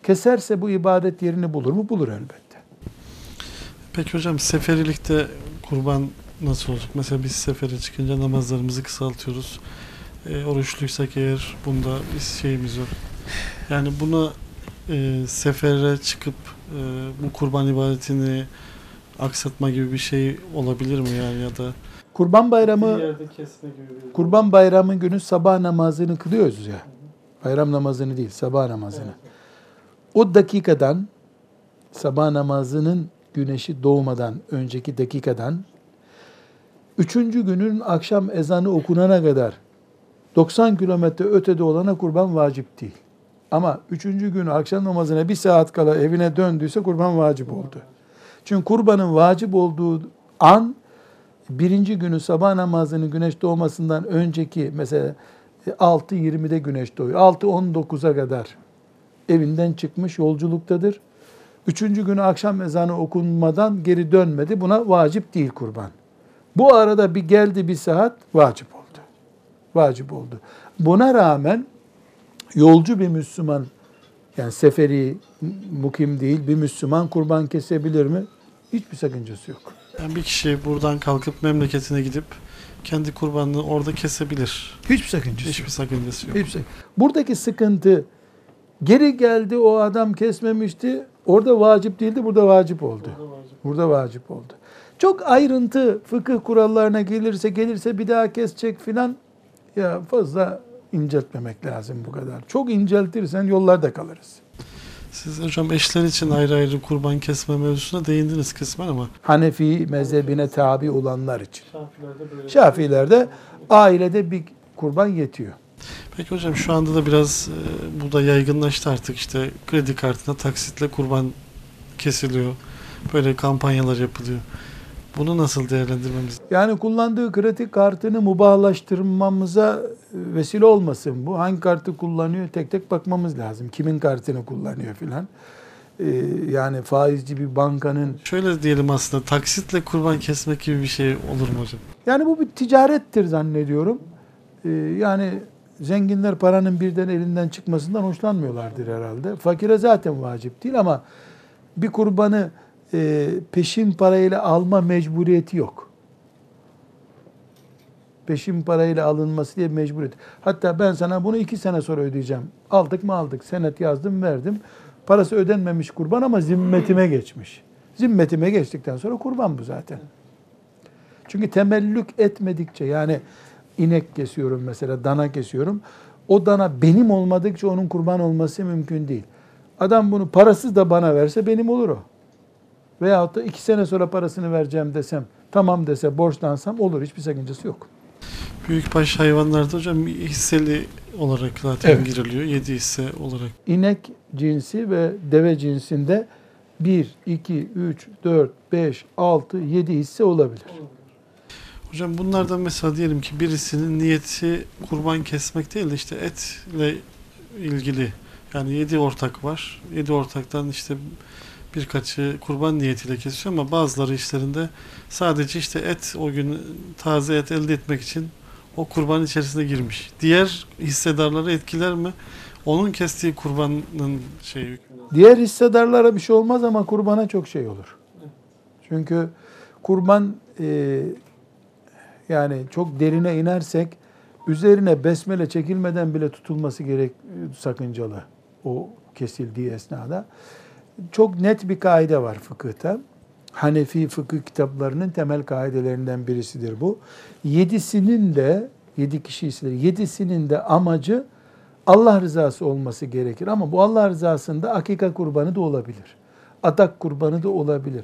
Keserse bu ibadet yerini bulur mu? Bulur elbette. Peki hocam seferilikte kurban nasıl olacak? Mesela biz sefere çıkınca namazlarımızı kısaltıyoruz. E, oruçluysak eğer bunda bir şeyimiz yok. Yani buna e, sefere çıkıp e, bu kurban ibadetini aksatma gibi bir şey olabilir mi yani ya da Kurban bayramı Kurban bayramı günü sabah namazını kılıyoruz ya. Bayram namazını değil, sabah namazını. O dakikadan sabah namazının güneşi doğmadan önceki dakikadan üçüncü günün akşam ezanı okunana kadar 90 kilometre ötede olana kurban vacip değil. Ama üçüncü gün akşam namazına bir saat kala evine döndüyse kurban vacip oldu. Çünkü kurbanın vacip olduğu an birinci günü sabah namazının güneş doğmasından önceki mesela 6.20'de güneş doğuyor. 6.19'a kadar evinden çıkmış yolculuktadır. Üçüncü günü akşam ezanı okunmadan geri dönmedi. Buna vacip değil kurban. Bu arada bir geldi bir saat vacip oldu. Vacip oldu. Buna rağmen yolcu bir Müslüman yani seferi mukim değil bir Müslüman kurban kesebilir mi? Hiçbir sakıncası yok. Yani bir kişi buradan kalkıp memleketine gidip kendi kurbanını orada kesebilir. Hiçbir sakıncası Hiçbir yok. sakıncası yok. Hiçbir. Buradaki sıkıntı geri geldi o adam kesmemişti. Orada vacip değildi, burada vacip oldu. Burada vacip oldu. Çok ayrıntı fıkıh kurallarına gelirse gelirse bir daha kesecek filan ya fazla inceltmemek lazım bu kadar. Çok inceltirsen yollarda kalırız. Siz hocam eşler için ayrı ayrı kurban kesme mevzusuna değindiniz kısmen ama Hanefi mezhebine tabi olanlar için. Şafilerde ailede bir kurban yetiyor. Peki hocam şu anda da biraz e, bu da yaygınlaştı artık işte kredi kartına taksitle kurban kesiliyor. Böyle kampanyalar yapılıyor. Bunu nasıl değerlendirmemiz? Yani kullandığı kredi kartını mubahlaştırmamıza vesile olmasın bu. Hangi kartı kullanıyor tek tek bakmamız lazım. Kimin kartını kullanıyor filan. Ee, yani faizci bir bankanın Şöyle diyelim aslında taksitle kurban kesmek gibi bir şey olur mu hocam? Yani bu bir ticarettir zannediyorum. Ee, yani zenginler paranın birden elinden çıkmasından hoşlanmıyorlardır herhalde. Fakire zaten vacip değil ama bir kurbanı e, peşin parayla alma mecburiyeti yok. Peşin parayla alınması diye mecburiyet. Hatta ben sana bunu iki sene sonra ödeyeceğim. Aldık mı aldık. Senet yazdım verdim. Parası ödenmemiş kurban ama zimmetime geçmiş. Zimmetime geçtikten sonra kurban bu zaten. Çünkü temellük etmedikçe yani inek kesiyorum mesela dana kesiyorum. O dana benim olmadıkça onun kurban olması mümkün değil. Adam bunu parasız da bana verse benim olur o. Veyahut da iki sene sonra parasını vereceğim desem, tamam dese, borçlansam olur. Hiçbir sakıncası yok. Büyükbaş hayvanlarda hocam hisseli olarak zaten Evet. giriliyor. 7 hisse olarak. İnek cinsi ve deve cinsinde 1, 2, 3, 4, 5, 6, 7 hisse olabilir. Hocam bunlardan mesela diyelim ki birisinin niyeti kurban kesmek değil de işte etle ilgili. Yani 7 ortak var. 7 ortaktan işte birkaçı kurban niyetiyle kesiyor ama bazıları işlerinde sadece işte et o gün taze et elde etmek için o kurban içerisine girmiş. Diğer hissedarları etkiler mi? Onun kestiği kurbanın şeyi Diğer hissedarlara bir şey olmaz ama kurbana çok şey olur. Çünkü kurban e, yani çok derine inersek üzerine besmele çekilmeden bile tutulması gerek sakıncalı o kesildiği esnada. Çok net bir kaide var fıkıhta. Hanefi fıkıh kitaplarının temel kaidelerinden birisidir bu. Yedisinin de, yedi kişi ise yedisinin de amacı Allah rızası olması gerekir. Ama bu Allah rızasında akika kurbanı da olabilir. Adak kurbanı da olabilir.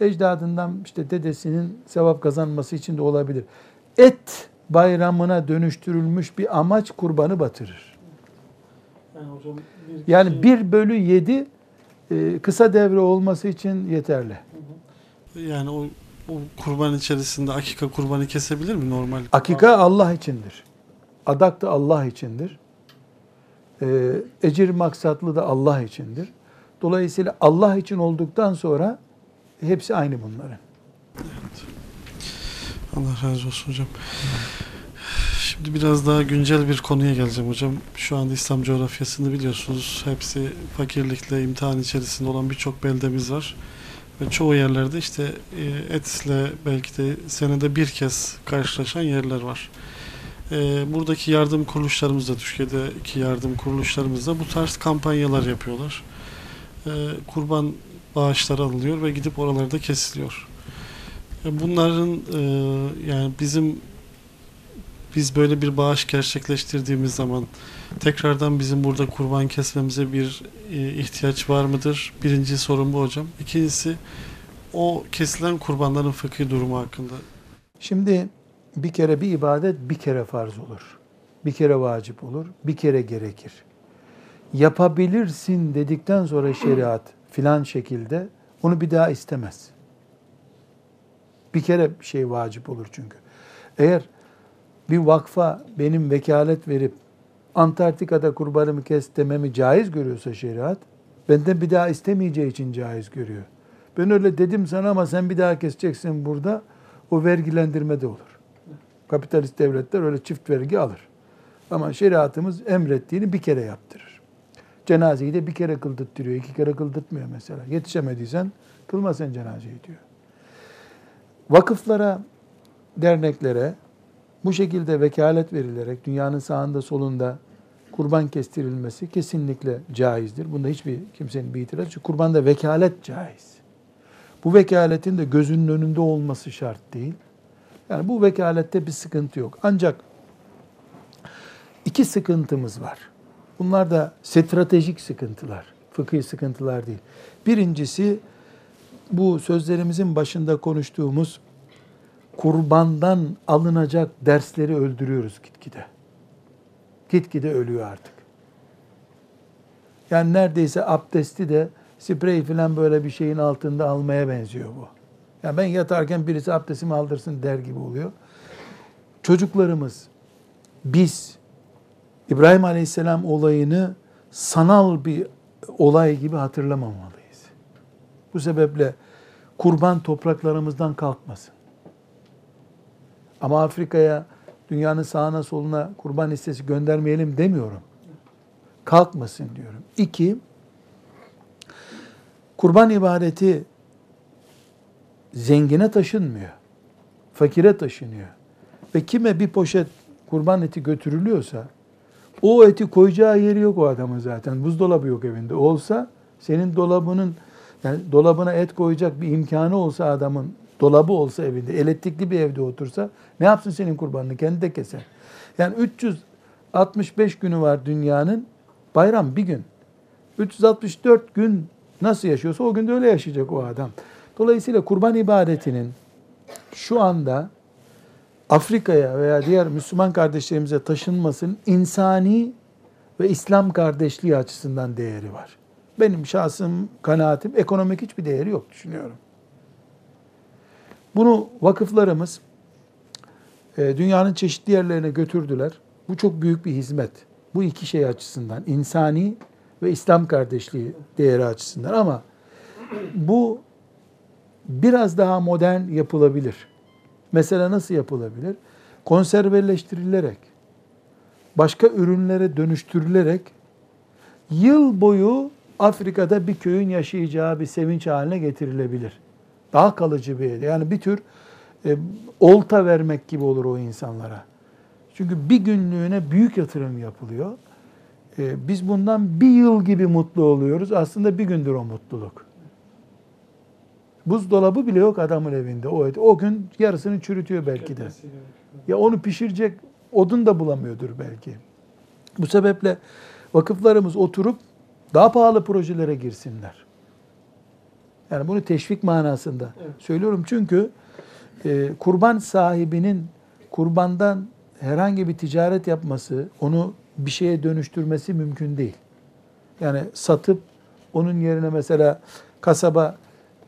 Ecdadından işte dedesinin sevap kazanması için de olabilir. Et bayramına dönüştürülmüş bir amaç kurbanı batırır. Yani 1 bölü 7 e, kısa devre olması için yeterli. yani o, o kurban içerisinde akika kurbanı kesebilir mi normal? Akika Allah içindir. Adak da Allah içindir. Ee, ecir maksatlı da Allah içindir. Dolayısıyla Allah için olduktan sonra hepsi aynı bunların. Allah razı olsun hocam. Şimdi biraz daha güncel bir konuya geleceğim hocam. Şu anda İslam coğrafyasını biliyorsunuz. Hepsi fakirlikle imtihan içerisinde olan birçok beldemiz var. Ve çoğu yerlerde işte e, etle belki de senede bir kez karşılaşan yerler var. E, Buradaki yardım kuruluşlarımız da Türkiye'deki yardım kuruluşlarımız da bu tarz kampanyalar yapıyorlar. E, Kurban bağışları alınıyor ve gidip oralarda kesiliyor. E, Bunların e, yani bizim biz böyle bir bağış gerçekleştirdiğimiz zaman tekrardan bizim burada kurban kesmemize bir e, ihtiyaç var mıdır? Birinci sorun bu hocam. İkincisi o kesilen kurbanların fıkhi durumu hakkında. Şimdi bir kere bir ibadet bir kere farz olur. Bir kere vacip olur. Bir kere gerekir. Yapabilirsin dedikten sonra şeriat filan şekilde onu bir daha istemez. Bir kere bir şey vacip olur çünkü. Eğer bir vakfa benim vekalet verip Antarktika'da kurbanımı kes dememi caiz görüyorsa şeriat, benden bir daha istemeyeceği için caiz görüyor. Ben öyle dedim sana ama sen bir daha keseceksin burada, o vergilendirme de olur. Kapitalist devletler öyle çift vergi alır. Ama şeriatımız emrettiğini bir kere yaptırır. Cenazeyi de bir kere kıldırtıyor, iki kere kıldırtmıyor mesela. Yetişemediysen kılma sen cenazeyi diyor. Vakıflara, derneklere bu şekilde vekalet verilerek dünyanın sağında solunda kurban kestirilmesi kesinlikle caizdir. Bunda hiçbir kimsenin bir itirazı yok. Kurbanda vekalet caiz. Bu vekaletin de gözünün önünde olması şart değil. Yani bu vekalette bir sıkıntı yok. Ancak iki sıkıntımız var. Bunlar da stratejik sıkıntılar, fıkhi sıkıntılar değil. Birincisi bu sözlerimizin başında konuştuğumuz kurbandan alınacak dersleri öldürüyoruz gitgide. Gitgide ölüyor artık. Yani neredeyse abdesti de sprey falan böyle bir şeyin altında almaya benziyor bu. Yani ben yatarken birisi abdestimi aldırsın der gibi oluyor. Çocuklarımız biz İbrahim Aleyhisselam olayını sanal bir olay gibi hatırlamamalıyız. Bu sebeple kurban topraklarımızdan kalkmasın. Ama Afrika'ya, dünyanın sağına soluna kurban listesi göndermeyelim demiyorum. Kalkmasın diyorum. İki, kurban ibadeti zengine taşınmıyor. Fakire taşınıyor. Ve kime bir poşet kurban eti götürülüyorsa o eti koyacağı yeri yok o adamın zaten. Buzdolabı yok evinde. Olsa senin dolabının yani dolabına et koyacak bir imkanı olsa adamın dolabı olsa evinde, elektrikli bir evde otursa ne yapsın senin kurbanını? Kendi de keser. Yani 365 günü var dünyanın. Bayram bir gün. 364 gün nasıl yaşıyorsa o gün de öyle yaşayacak o adam. Dolayısıyla kurban ibadetinin şu anda Afrika'ya veya diğer Müslüman kardeşlerimize taşınmasının insani ve İslam kardeşliği açısından değeri var. Benim şahsım, kanaatim ekonomik hiçbir değeri yok düşünüyorum. Bunu vakıflarımız e, dünyanın çeşitli yerlerine götürdüler. Bu çok büyük bir hizmet. Bu iki şey açısından insani ve İslam kardeşliği değeri açısından ama bu biraz daha modern yapılabilir. Mesela nasıl yapılabilir? Konserveleştirilerek, başka ürünlere dönüştürülerek yıl boyu Afrika'da bir köyün yaşayacağı bir sevinç haline getirilebilir. Daha kalıcı bir yani bir tür e, olta vermek gibi olur o insanlara. Çünkü bir günlüğüne büyük yatırım yapılıyor. E, biz bundan bir yıl gibi mutlu oluyoruz. Aslında bir gündür o mutluluk. Buzdolabı bile yok adamın evinde. O, o gün yarısını çürütüyor belki de. Ya onu pişirecek odun da bulamıyordur belki. Bu sebeple vakıflarımız oturup daha pahalı projelere girsinler. Yani bunu teşvik manasında evet. söylüyorum. Çünkü e, kurban sahibinin kurbandan herhangi bir ticaret yapması, onu bir şeye dönüştürmesi mümkün değil. Yani satıp onun yerine mesela kasaba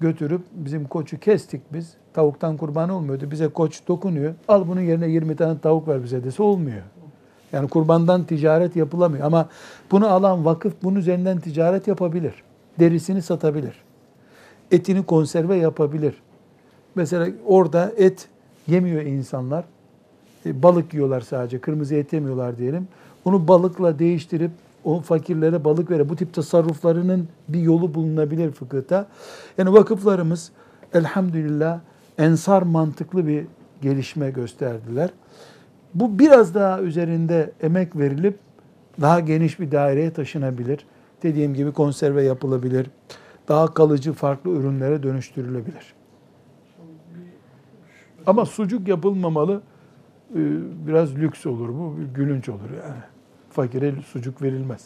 götürüp bizim koçu kestik biz. Tavuktan kurban olmuyordu. Bize koç dokunuyor. Al bunun yerine 20 tane tavuk ver bize dese olmuyor. Yani kurbandan ticaret yapılamıyor. Ama bunu alan vakıf bunun üzerinden ticaret yapabilir. Derisini satabilir. Etini konserve yapabilir. Mesela orada et yemiyor insanlar. E, balık yiyorlar sadece. Kırmızı et yemiyorlar diyelim. Onu balıkla değiştirip o fakirlere balık vere. Bu tip tasarruflarının bir yolu bulunabilir fıkıhta. Yani vakıflarımız elhamdülillah ensar mantıklı bir gelişme gösterdiler. Bu biraz daha üzerinde emek verilip daha geniş bir daireye taşınabilir. Dediğim gibi konserve yapılabilir. Daha kalıcı farklı ürünlere dönüştürülebilir. Ama sucuk yapılmamalı. Ee, biraz lüks olur bu, gülünç olur yani. Fakire sucuk verilmez.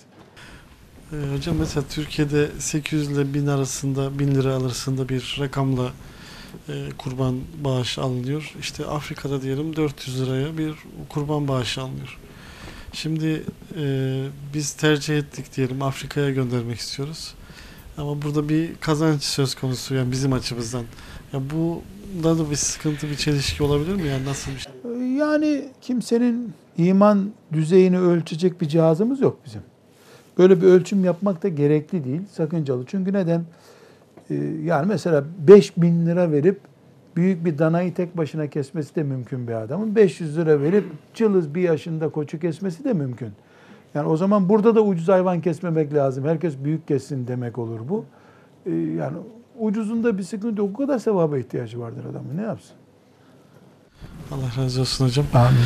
Ee, hocam mesela Türkiye'de 800 ile 1000 arasında 1000 lira arasında bir rakamla e, kurban bağış alınıyor. İşte Afrika'da diyelim 400 liraya bir kurban bağışı alınıyor. Şimdi e, biz tercih ettik diyelim Afrika'ya göndermek istiyoruz. Ama burada bir kazanç söz konusu yani bizim açımızdan. Ya bu da da bir sıkıntı, bir çelişki olabilir mi? Yani nasıl bir şey? Yani kimsenin iman düzeyini ölçecek bir cihazımız yok bizim. Böyle bir ölçüm yapmak da gerekli değil, sakıncalı. Çünkü neden? Ee, yani mesela 5 bin lira verip büyük bir danayı tek başına kesmesi de mümkün bir adamın. 500 lira verip cılız bir yaşında koçu kesmesi de mümkün. Yani o zaman burada da ucuz hayvan kesmemek lazım. Herkes büyük kessin demek olur bu. Ee, yani ucuzunda bir sıkıntı yok. O kadar sevaba ihtiyacı vardır adamın. Ne yapsın? Allah razı olsun hocam. Amin.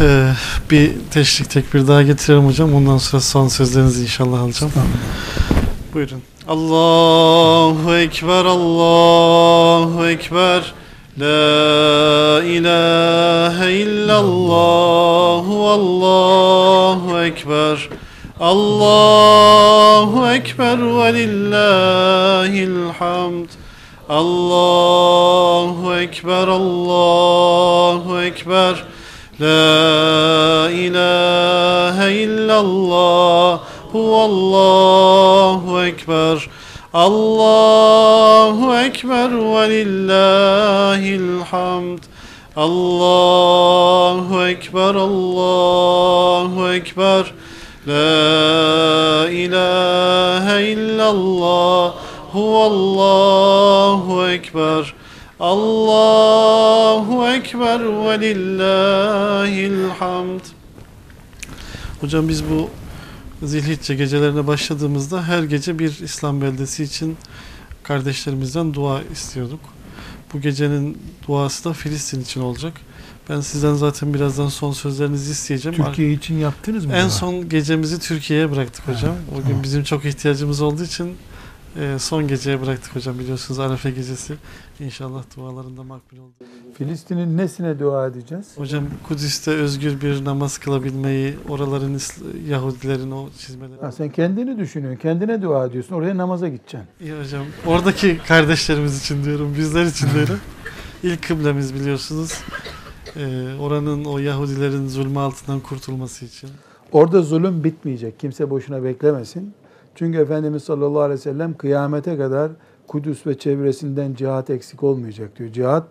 Ee, bir teşrik tekbir daha getirelim hocam. Ondan sonra son sözlerinizi inşallah alacağım. Amin. Buyurun. Allahu Ekber, Allahu Ekber. La ilahe illallah, Allahu Ekber. Allahu Ekber ve lillahil hamd. Allahu Ekber, Allahu Ekber. La ilahe illallah. Allahu Ekber. Allahu Ekber ve lillahil hamd. Allahu Ekber, Allahu Ekber. La ilahe illallah. Huvallahu Ekber. Allahu Ekber ve lillahil hamd. Hocam biz bu Zilhicce gecelerine başladığımızda her gece bir İslam beldesi için kardeşlerimizden dua istiyorduk. Bu gecenin duası da Filistin için olacak. Ben sizden zaten birazdan son sözlerinizi isteyeceğim. Türkiye için yaptınız mı? En dua? son gecemizi Türkiye'ye bıraktık hocam. Ha, O gün tamam. bizim çok ihtiyacımız olduğu için e, son geceye bıraktık hocam biliyorsunuz Arefe gecesi. İnşallah dualarında makbul oldu. Filistin'in nesine dua edeceğiz? Hocam Kudüs'te özgür bir namaz kılabilmeyi, oraların Yahudilerin o çizmeleri. Ha, sen kendini düşünüyorsun, kendine dua ediyorsun. Oraya namaza gideceksin. İyi hocam. Oradaki kardeşlerimiz için diyorum, bizler için diyorum. İlk kıblemiz biliyorsunuz. Ee, oranın o Yahudilerin zulmü altından kurtulması için. Orada zulüm bitmeyecek. Kimse boşuna beklemesin. Çünkü Efendimiz sallallahu aleyhi ve sellem kıyamete kadar Kudüs ve çevresinden cihat eksik olmayacak diyor. Cihat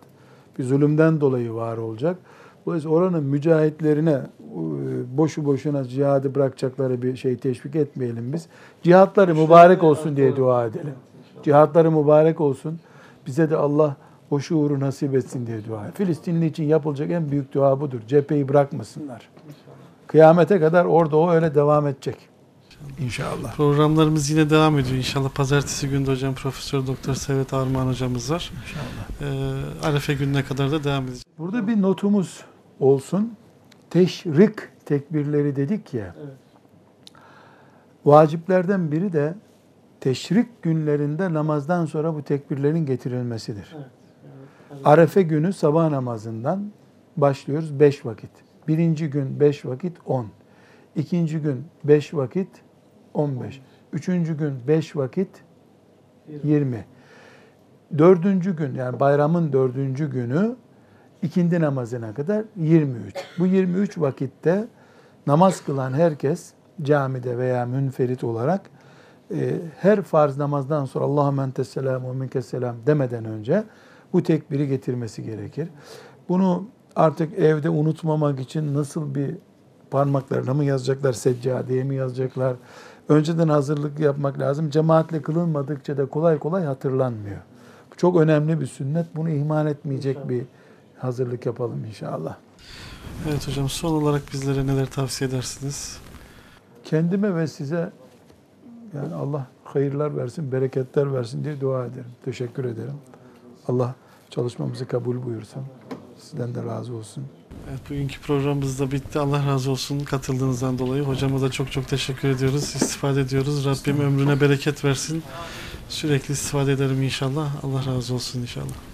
bir zulümden dolayı var olacak. Dolayısıyla oranın mücahitlerine e, boşu boşuna cihadı bırakacakları bir şey teşvik etmeyelim biz. Cihatları mübarek olsun diye dua edelim. Cihatları mübarek olsun. Bize de Allah o şuuru nasip etsin diye dua. Filistinli için yapılacak en büyük dua budur. Cepheyi bırakmasınlar. Kıyamete kadar orada o öyle devam edecek. İnşallah. Programlarımız yine devam ediyor. İnşallah pazartesi günde hocam Profesör Doktor Sevet Armağan hocamız var. İnşallah. Ee, Arefe gününe kadar da devam edecek. Burada bir notumuz olsun. Teşrik tekbirleri dedik ya. Vaciplerden biri de teşrik günlerinde namazdan sonra bu tekbirlerin getirilmesidir. Arefe günü sabah namazından başlıyoruz 5 vakit. Birinci gün 5 vakit 10. İkinci gün 5 vakit 15. Üçüncü gün 5 vakit 20. Dördüncü gün yani bayramın dördüncü günü ikindi namazına kadar 23. Bu 23 vakitte namaz kılan herkes camide veya münferit olarak e, her farz namazdan sonra Allahümme entes selam demeden önce bu tekbiri getirmesi gerekir. Bunu artık evde unutmamak için nasıl bir parmaklarına mı yazacaklar, seccadeye mi yazacaklar? Önceden hazırlık yapmak lazım. Cemaatle kılınmadıkça da kolay kolay hatırlanmıyor. Bu çok önemli bir sünnet. Bunu ihmal etmeyecek bir hazırlık yapalım inşallah. Evet hocam son olarak bizlere neler tavsiye edersiniz? Kendime ve size yani Allah hayırlar versin, bereketler versin diye dua ederim. Teşekkür ederim. Allah çalışmamızı kabul buyursun. Sizden de razı olsun. Evet bugünkü programımız da bitti. Allah razı olsun katıldığınızdan dolayı. Hocama da çok çok teşekkür ediyoruz. İstifade ediyoruz. Rabbim ömrüne bereket versin. Sürekli istifade ederim inşallah. Allah razı olsun inşallah.